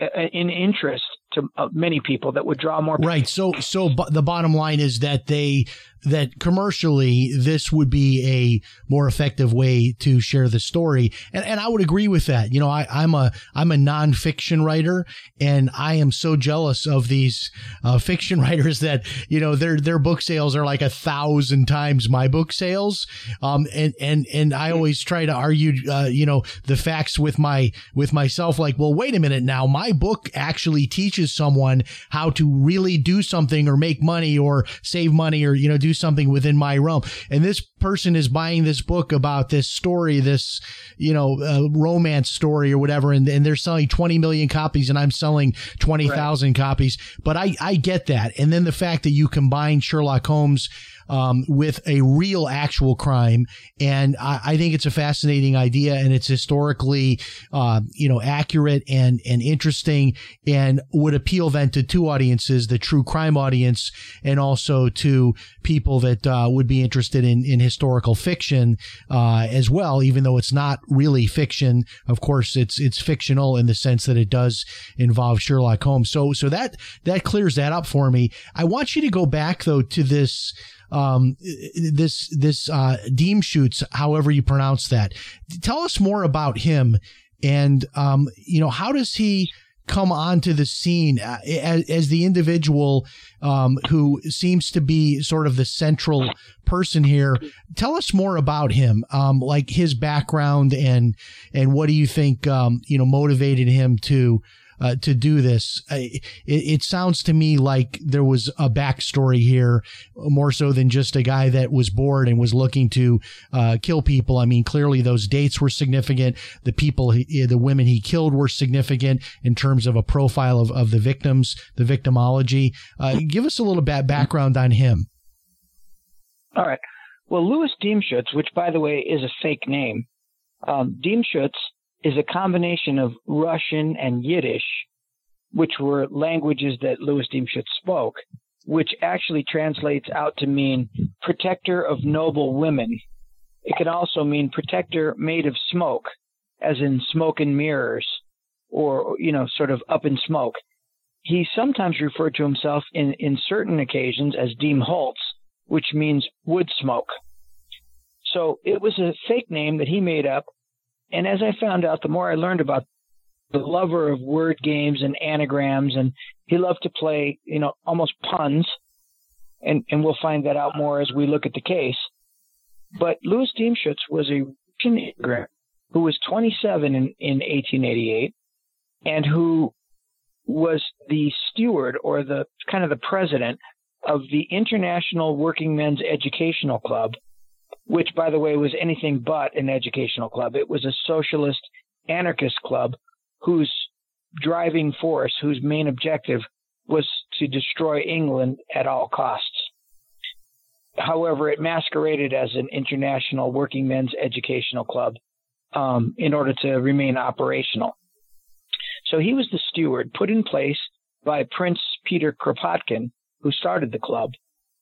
uh, in interest to uh, many people that would draw more. Right. So, so b- the bottom line is that they that commercially this would be a more effective way to share the story, and and I would agree with that. You know, I, I'm a I'm a nonfiction writer, and I am so jealous of these uh, fiction writers that you know their their book sales are like a thousand times my book sales. Um, and and and I always try to argue, uh, you know, the facts with my with myself. Like, well, wait a minute now, my book actually teaches someone how to really do something or make money or save money or you know do something within my realm. And this person is buying this book about this story, this, you know, uh, romance story or whatever. And, and they're selling 20 million copies and I'm selling 20,000 right. copies. But I, I get that. And then the fact that you combine Sherlock Holmes um, with a real actual crime. And I, I, think it's a fascinating idea and it's historically, uh, you know, accurate and, and interesting and would appeal then to two audiences, the true crime audience and also to people that uh, would be interested in, in historical fiction uh, as well, even though it's not really fiction. Of course, it's, it's fictional in the sense that it does involve Sherlock Holmes. So, so that, that clears that up for me. I want you to go back though to this, um, this this uh, Diemschutz, however you pronounce that. Tell us more about him, and um, you know how does he come onto the scene uh, as, as the individual um, who seems to be sort of the central person here. Tell us more about him, um, like his background and and what do you think um, you know motivated him to uh, to do this. it, it, sounds to me like there was a backstory here, more so than just a guy that was bored and was looking to uh, kill people. I mean, clearly those dates were significant. The people, he, the women he killed were significant in terms of a profile of, of the victims, the victimology. Uh, give us a little bit background on him. All right. Well, Louis Diemschutz, which by the way is a fake name, um, Diemschutz is a combination of Russian and Yiddish, which were languages that Louis Diemschutz spoke, which actually translates out to mean protector of noble women. It can also mean protector made of smoke, as in smoke and mirrors, or, you know, sort of up in smoke. He sometimes referred to himself in, in certain occasions as Deem Holtz, which means wood smoke. So it was a fake name that he made up and as I found out, the more I learned about the lover of word games and anagrams, and he loved to play, you know, almost puns. And, and we'll find that out more as we look at the case. But Louis Diemschutz was a Russian immigrant who was 27 in, in 1888 and who was the steward or the kind of the president of the International Working Men's Educational Club, which, by the way, was anything but an educational club. It was a socialist anarchist club whose driving force, whose main objective was to destroy England at all costs. However, it masqueraded as an international working men's educational club um, in order to remain operational. So he was the steward put in place by Prince Peter Kropotkin, who started the club.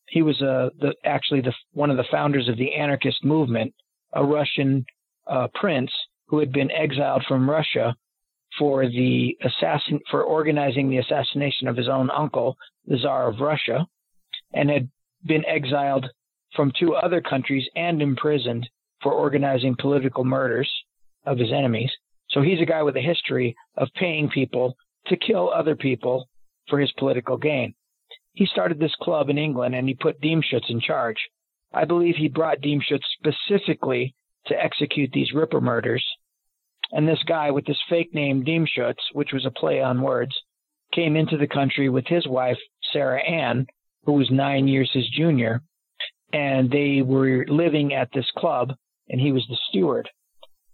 He was a the, actually the one of the founders of the anarchist movement, a Russian uh, prince who had been exiled from Russia for the assassin for organizing the assassination of his own uncle, the Tsar of Russia, and had been exiled from two other countries and imprisoned for organizing political murders of his enemies. So he's a guy with a history of paying people to kill other people for his political gain. He started this club in England and he put Diemschutz in charge. I believe he brought Diemschutz specifically to execute these Ripper murders. And this guy with this fake name Diemschutz, which was a play on words, came into the country with his wife, Sarah Ann, who was nine years his junior. And they were living at this club and he was the steward.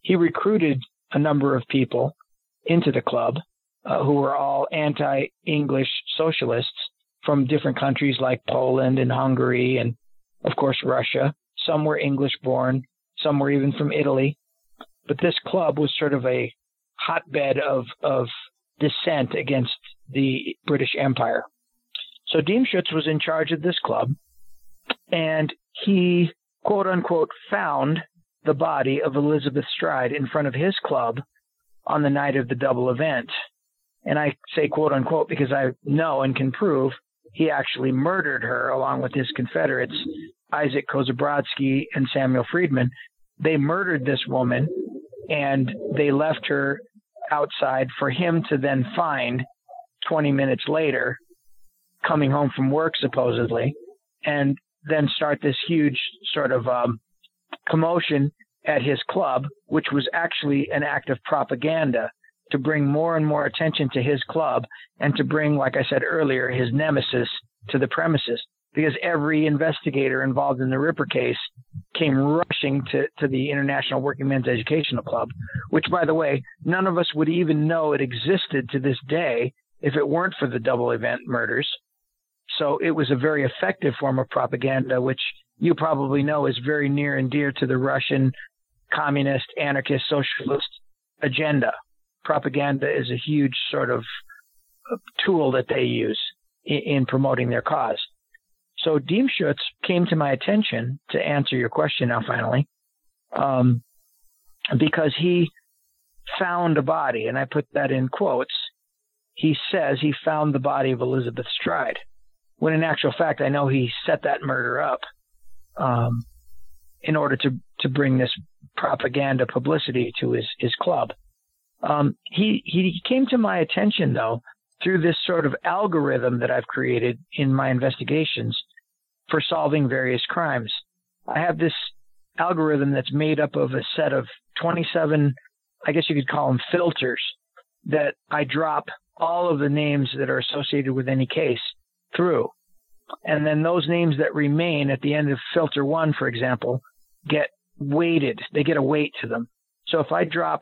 He recruited a number of people into the club uh, who were all anti English socialists from different countries like Poland and Hungary and, of course, Russia. Some were English born, some were even from Italy. But this club was sort of a hotbed of, of dissent against the British Empire. So Diemschutz was in charge of this club, and he, quote unquote, found the body of Elizabeth Stride in front of his club on the night of the double event. And I say quote unquote because I know and can prove he actually murdered her along with his Confederates, Isaac Kozabrodsky and Samuel Friedman. They murdered this woman and they left her outside for him to then find 20 minutes later, coming home from work supposedly, and then start this huge sort of um, commotion at his club, which was actually an act of propaganda to bring more and more attention to his club and to bring, like I said earlier, his nemesis to the premises. Because every investigator involved in the Ripper case came rushing to, to the International Working Men's Educational Club, which, by the way, none of us would even know it existed to this day if it weren't for the double event murders. So it was a very effective form of propaganda, which you probably know is very near and dear to the Russian communist, anarchist, socialist agenda propaganda is a huge sort of uh, tool that they use in, in promoting their cause. So Diemschutz came to my attention to answer your question now finally, um, because he found a body, and I put that in quotes. He says he found the body of Elizabeth Stride, when in actual fact I know he set that murder up um, in order to to bring this propaganda publicity to his his club. Um, he he came to my attention though through this sort of algorithm that I've created in my investigations for solving various crimes. I have this algorithm that's made up of a set of 27, I guess you could call them filters that I drop all of the names that are associated with any case through. And then those names that remain at the end of filter one, for example, get weighted. They get a weight to them. So if I drop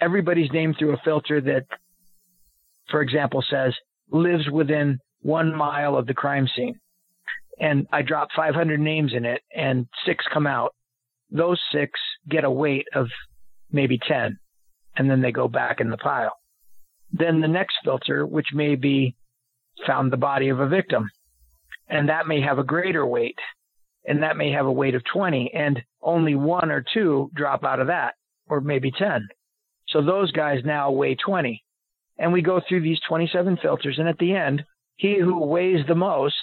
everybody's name through a filter that, for example, says lives within one mile of the crime scene. And I drop 500 names in it and six come out. Those six get a weight of maybe 10 and then they go back in the pile. Then the next filter, which may be found the body of a victim and that may have a greater weight and that may have a weight of 20 and only one or two drop out of that or maybe 10. So those guys now weigh 20. And we go through these 27 filters. And at the end, he who weighs the most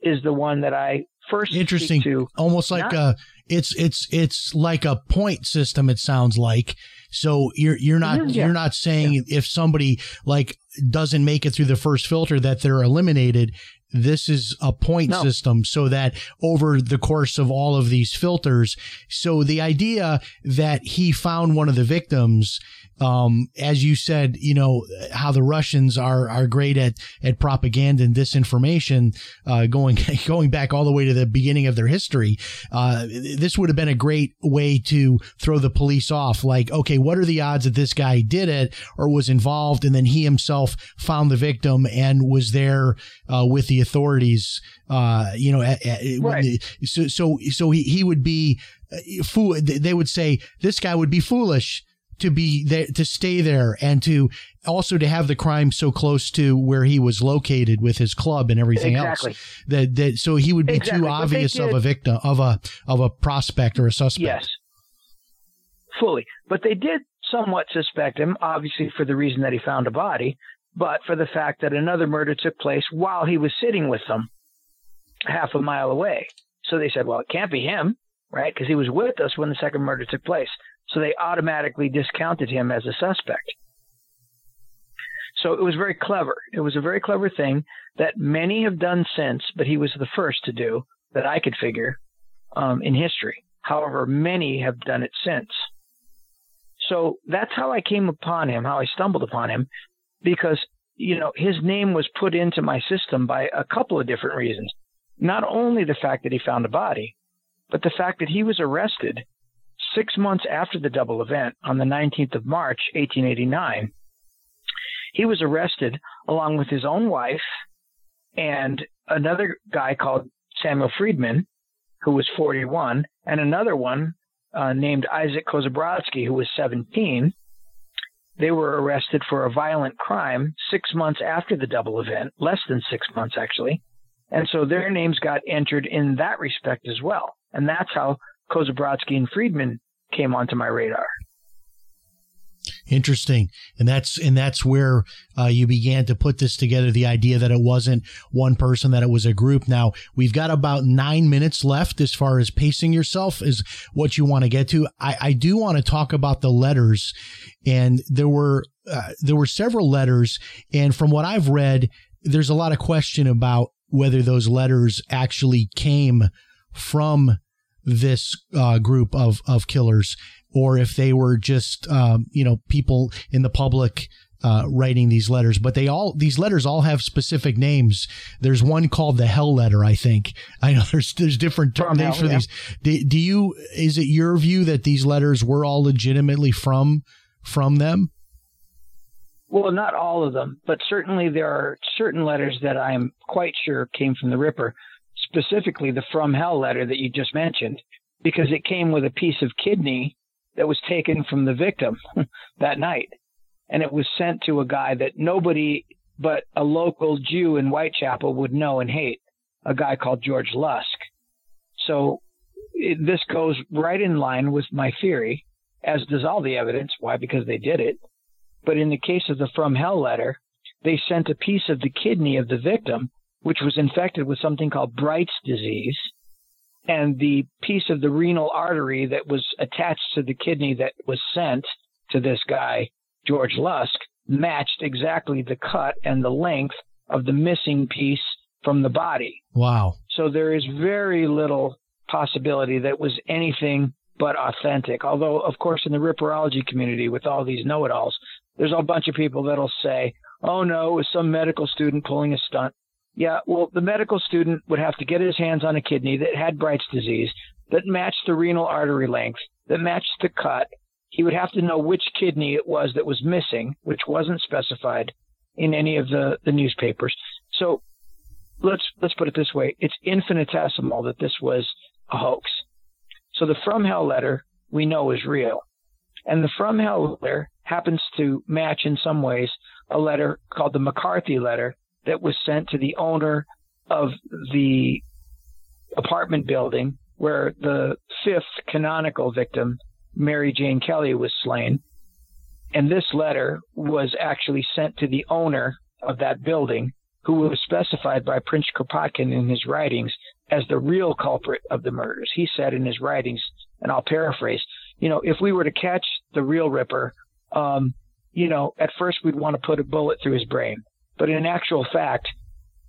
is the one that I first interesting to. Almost like not, a it's it's it's like a point system. It sounds like so you're you're not yeah. you're not saying yeah. if somebody like doesn't make it through the first filter that they're eliminated this is a point no. system so that over the course of all of these filters so the idea that he found one of the victims um, as you said, you know how the Russians are are great at at propaganda and disinformation, uh, going going back all the way to the beginning of their history. Uh, this would have been a great way to throw the police off. Like, okay, what are the odds that this guy did it or was involved, and then he himself found the victim and was there uh, with the authorities. Uh, you know, at, at, right. the, so so so he, he would be uh, fool. They would say this guy would be foolish to be there to stay there and to also to have the crime so close to where he was located with his club and everything exactly. else that that so he would be exactly. too obvious of a victim of a of a prospect or a suspect yes fully but they did somewhat suspect him obviously for the reason that he found a body but for the fact that another murder took place while he was sitting with them half a mile away so they said well it can't be him right because he was with us when the second murder took place so they automatically discounted him as a suspect. So it was very clever. It was a very clever thing that many have done since, but he was the first to do that I could figure um, in history. However, many have done it since. So that's how I came upon him, how I stumbled upon him, because, you know, his name was put into my system by a couple of different reasons. Not only the fact that he found a body, but the fact that he was arrested six months after the double event, on the 19th of March, 1889, he was arrested along with his own wife and another guy called Samuel Friedman, who was 41, and another one uh, named Isaac Kozabrodsky, who was 17. They were arrested for a violent crime six months after the double event, less than six months actually. And so their names got entered in that respect as well. And that's how Kozabrodsky and Friedman came onto my radar. Interesting, and that's and that's where uh, you began to put this together. The idea that it wasn't one person, that it was a group. Now we've got about nine minutes left as far as pacing yourself is what you want to get to. I, I do want to talk about the letters, and there were uh, there were several letters, and from what I've read, there's a lot of question about whether those letters actually came from this uh, group of of killers or if they were just um, you know people in the public uh, writing these letters, but they all these letters all have specific names. There's one called the Hell Letter, I think. I know there's there's different names hell, for yeah. these. Do, do, you is it your view that these letters were all legitimately from from them? Well, not all of them, but certainly there are certain letters that I'm quite sure came from the Ripper. Specifically, the From Hell letter that you just mentioned, because it came with a piece of kidney that was taken from the victim that night. And it was sent to a guy that nobody but a local Jew in Whitechapel would know and hate, a guy called George Lusk. So it, this goes right in line with my theory, as does all the evidence. Why? Because they did it. But in the case of the From Hell letter, they sent a piece of the kidney of the victim, which was infected with something called Bright's disease, and the piece of the renal artery that was attached to the kidney that was sent to this guy, George Lusk, matched exactly the cut and the length of the missing piece from the body. Wow. So there is very little possibility that was anything but authentic. Although, of course, in the ripperology community, with all these know it alls, there's a bunch of people that'll say, oh no, it was some medical student pulling a stunt. Yeah, well, the medical student would have to get his hands on a kidney that had Bright's disease, that matched the renal artery length, that matched the cut. He would have to know which kidney it was that was missing, which wasn't specified in any of the, the newspapers. So let's let's put it this way: it's infinitesimal that this was a hoax. So the From Hell letter we know is real, and the From Hell letter happens to match in some ways a letter called the McCarthy letter that was sent to the owner of the apartment building where the fifth canonical victim, Mary Jane Kelly, was slain. And this letter was actually sent to the owner of that building, who was specified by Prince Kropotkin in his writings as the real culprit of the murders. He said in his writings, and I'll paraphrase, you know, if we were to catch the real Ripper, um, you know, at first we'd want to put a bullet through his brain. But in actual fact,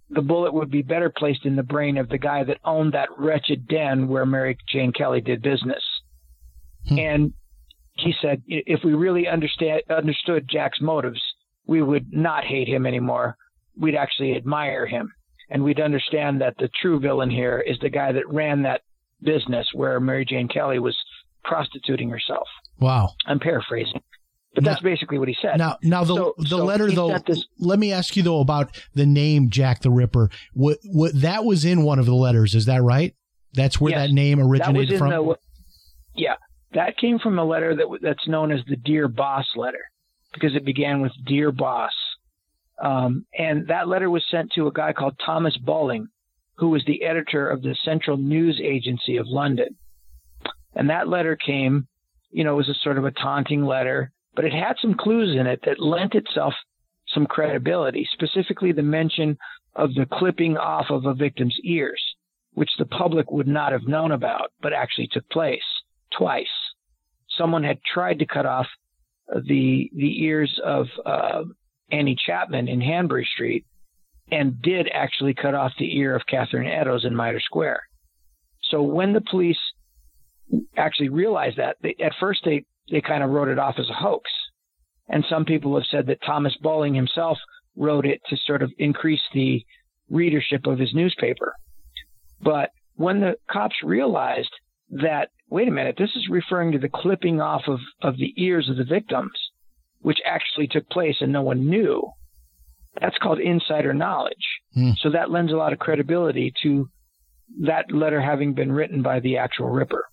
the bullet would be better placed in the brain of the guy that owned that wretched den where Mary Jane Kelly did business. Hmm. And he said, if we really understand, understood Jack's motives, we would not hate him anymore. We'd actually admire him. And we'd understand that the true villain here is the guy that ran that business where Mary Jane Kelly was prostituting herself. Wow. I'm paraphrasing. But now, that's basically what he said. Now, now the so, the so letter though. This, let me ask you though about the name Jack the Ripper. What what that was in one of the letters? Is that right? That's where yes, that name originated that from. The, yeah, that came from a letter that that's known as the Dear Boss letter because it began with Dear Boss, um, and that letter was sent to a guy called Thomas Bulling, who was the editor of the Central News Agency of London, and that letter came. You know, it was a sort of a taunting letter but it had some clues in it that lent itself some credibility, specifically the mention of the clipping off of a victim's ears, which the public would not have known about, but actually took place twice. Someone had tried to cut off the the ears of uh, Annie Chapman in Hanbury Street, and did actually cut off the ear of Catherine Eddowes in Mitre Square. So when the police actually realized that, they, at first they they kind of wrote it off as a hoax. And some people have said that Thomas Bulling himself wrote it to sort of increase the readership of his newspaper. But when the cops realized that, wait a minute, this is referring to the clipping off of, of the ears of the victims, which actually took place and no one knew, that's called insider knowledge. Mm. So that lends a lot of credibility to that letter having been written by the actual Ripper.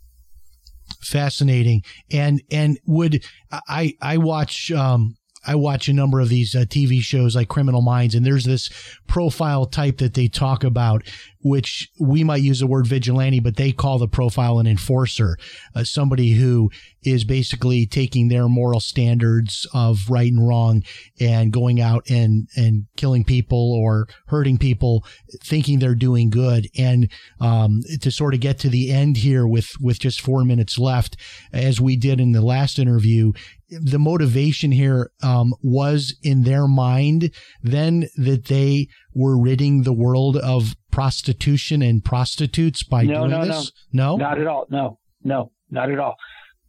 Fascinating. And and would I I watch um I watch a number of these uh, TV shows like Criminal Minds, and there's this profile type that they talk about, which we might use the word vigilante, but they call the profile an enforcer, uh, somebody who is basically taking their moral standards of right and wrong and going out and and killing people or hurting people, thinking they're doing good. And um, to sort of get to the end here with with just four minutes left, as we did in the last interview, the motivation here um, was in their mind then that they were ridding the world of prostitution and prostitutes by no, doing no, this? No, not at all. No, no, not at all.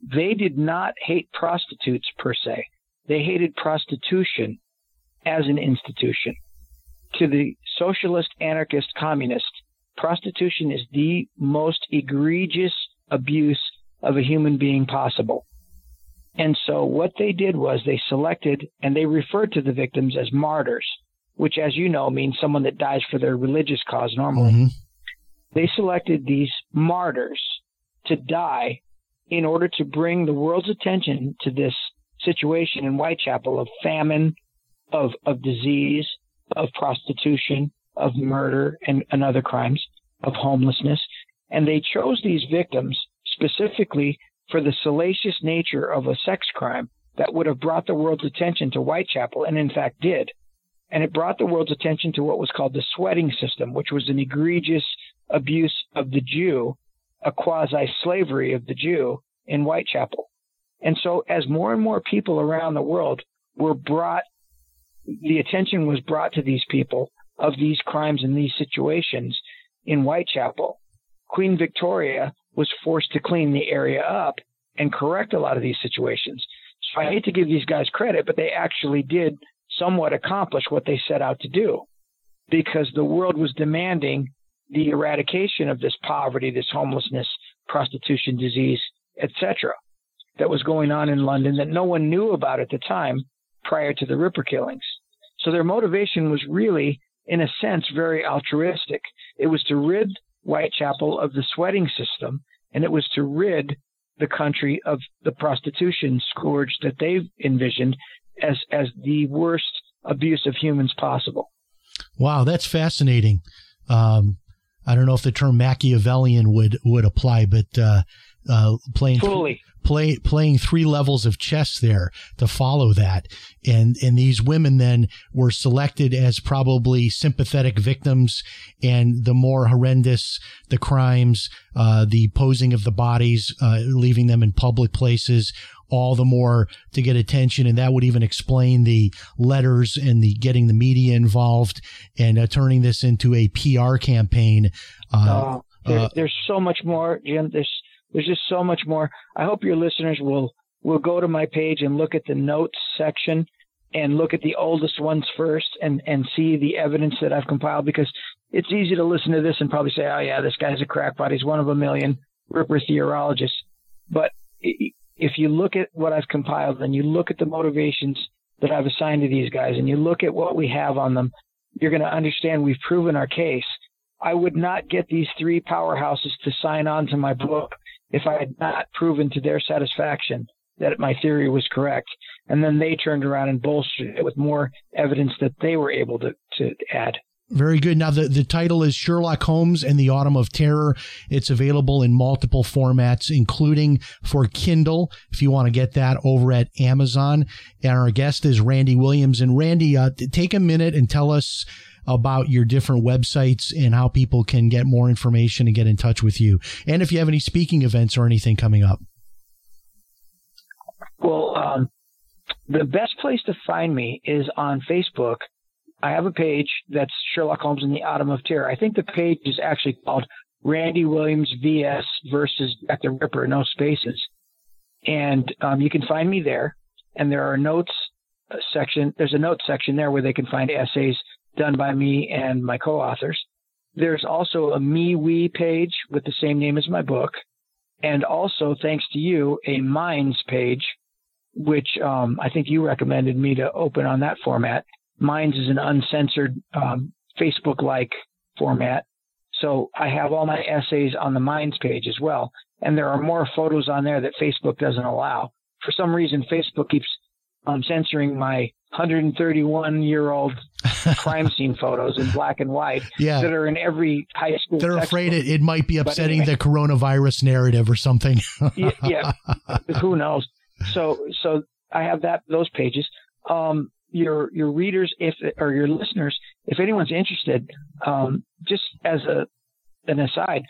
They did not hate prostitutes per se. They hated prostitution as an institution. To the socialist, anarchist, communist, prostitution is the most egregious abuse of a human being possible. And so what they did was they selected and they referred to the victims as martyrs, which, as you know, means someone that dies for their religious cause normally. Mhm. They selected these martyrs to die in order to bring the world's attention to this situation in Whitechapel of famine, of, of disease, of prostitution, of murder, and, and other crimes, of homelessness. And they chose these victims specifically for the salacious nature of a sex crime that would have brought the world's attention to Whitechapel, and in fact did. And it brought the world's attention to what was called the sweating system, which was an egregious abuse of the Jew, a quasi slavery of the Jew in Whitechapel. And so, as more and more people around the world were brought, the attention was brought to these people of these crimes and these situations in Whitechapel. Queen Victoria was forced to clean the area up and correct a lot of these situations. So I hate to give these guys credit, but they actually did somewhat accomplish what they set out to do because the world was demanding the eradication of this poverty, this homelessness, prostitution, disease, etc. that was going on in London that no one knew about at the time prior to the Ripper killings. So their motivation was really, in a sense, very altruistic. It was to rid Whitechapel of the sweating system, and it was to rid the country of the prostitution scourge that they envisioned as as the worst abuse of humans possible. Wow, that's fascinating. Um, I don't know if the term Machiavellian would would apply, but uh, uh, playing Fully. play, playing three levels of chess there to follow that, and and these women then were selected as probably sympathetic victims, and the more horrendous the crimes, uh, the posing of the bodies, uh, leaving them in public places, all the more to get attention, and that would even explain the letters and the getting the media involved and uh, turning this into a PR campaign. Uh, Oh, there, uh, there's so much more, Jim. There's there's just so much more. I hope your listeners will will go to my page and look at the notes section and look at the oldest ones first and and see the evidence that I've compiled because it's easy to listen to this and probably say, oh yeah, this guy's a crackpot. He's one of a million Ripper theorologists. But if you look at what I've compiled and you look at the motivations that I've assigned to these guys and you look at what we have on them, you're going to understand we've proven our case. I would not get these three powerhouses to sign on to my book if I had not proven to their satisfaction that my theory was correct. And then they turned around and bolstered it with more evidence that they were able to, to add. Very good. Now, the, the title is Sherlock Holmes and the Autumn of Terror. It's available in multiple formats, including for Kindle, if you want to get that over at Amazon. And our guest is Randy Williams. And Randy, uh, take a minute and tell us about your different websites and how people can get more information and get in touch with you. And if you have any speaking events or anything coming up. Well, um, the best place to find me is on Facebook. I have a page that's Sherlock Holmes and the Autumn of Terror. I think the page is actually called Randy Williams VS versus Jack the Ripper, no spaces. And um, you can find me there. And there are notes uh, section. There's a notes section there where they can find essays done by me and my co-authors. There's also a MeWe page with the same name as my book, and also thanks to you, a Minds page, which um, I think you recommended me to open on that format. Minds is an uncensored um, Facebook-like format, So I have all my essays on the Minds page as well. And there are more photos on there that Facebook doesn't allow. For some reason, Facebook keeps um, censoring my 131 year old crime scene photos in black and white Yeah. that are in every high school. They're afraid it, it might be upsetting anyway. the coronavirus narrative or something. yeah, yeah. who knows? So, so I have that those pages. Um, your your readers, if or your listeners, if anyone's interested, um, just as a an aside,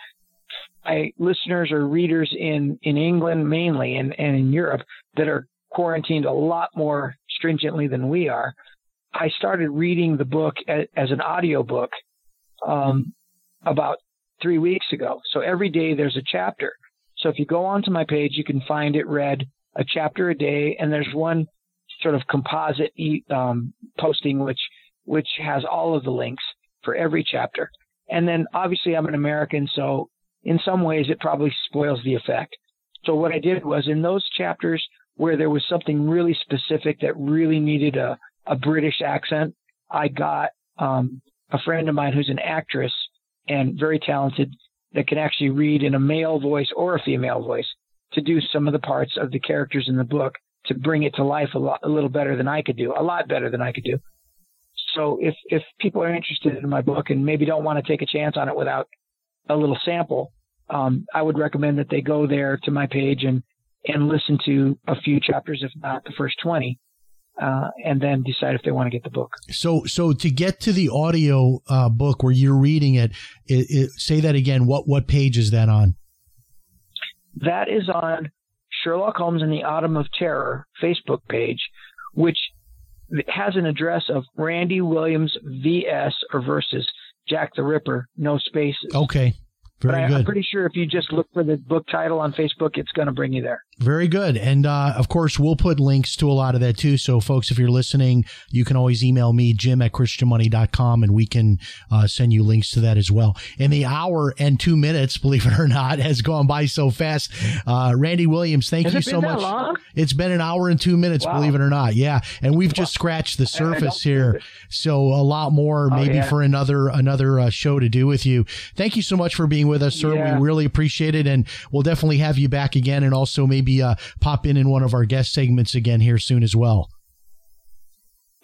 I listeners or readers in in England mainly and and in Europe that are quarantined a lot more stringently than we are. I started reading the book as, as an audio book um, about three weeks ago. So every day there's a chapter. So if you go onto my page, you can find it read a chapter a day, and there's one sort of composite e- um, posting which which has all of the links for every chapter. And then obviously I'm an American, so in some ways it probably spoils the effect. So what I did was in those chapters where there was something really specific that really needed a, a British accent, I got um, a friend of mine who's an actress and very talented that can actually read in a male voice or a female voice to do some of the parts of the characters in the book to bring it to life a, lot, a little better than I could do, a lot better than I could do. So if if people are interested in my book and maybe don't want to take a chance on it without a little sample, um, I would recommend that they go there to my page and and listen to a few chapters, if not the first twenty, uh, and then decide if they want to get the book. So, so to get to the audio uh, book where you're reading it, it, it, say that again. What what page is that on? That is on Sherlock Holmes in the Autumn of Terror Facebook page, which has an address of Randy Williams VS or versus Jack the Ripper, no spaces. Okay, but very I, good. I'm pretty sure if you just look for the book title on Facebook, it's going to bring you there. Very good. And uh, of course, we'll put links to a lot of that too. So, folks, if you're listening, you can always email me, jim at christianmoney.com, and we can uh, send you links to that as well. And the hour and two minutes, believe it or not, has gone by so fast. Uh, Randy Williams, thank Has you so much. long? It's been an hour and two minutes, Wow. believe it or not. Yeah. And we've just scratched the I- I don't surface here. So, a lot more Oh, maybe yeah. for another another uh, show to do with you. Thank you so much for being with us, sir. Yeah. We really appreciate it. And we'll definitely have you back again and also maybe uh, pop in in one of our guest segments again here soon as well.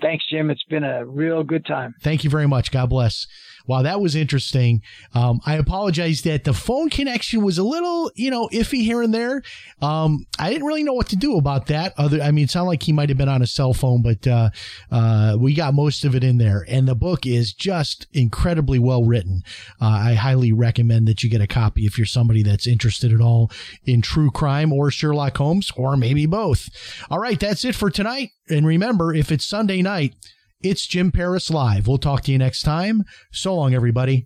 Thanks, Jim. It's been a real good time. Thank you very much. God bless. Wow, that was interesting. Um, I apologize that the phone connection was a little, you know, iffy here and there. Um, I didn't really know what to do about that. Other, I mean, it sounded like he might have been on a cell phone, but uh, uh, we got most of it in there. And the book is just incredibly well written. Uh, I highly recommend that you get a copy if you're somebody that's interested at all in true crime or Sherlock Holmes, or maybe both. All right, that's it for tonight. And remember, if it's Sunday night, it's Jim Paris Live. We'll talk to you next time. So long, everybody.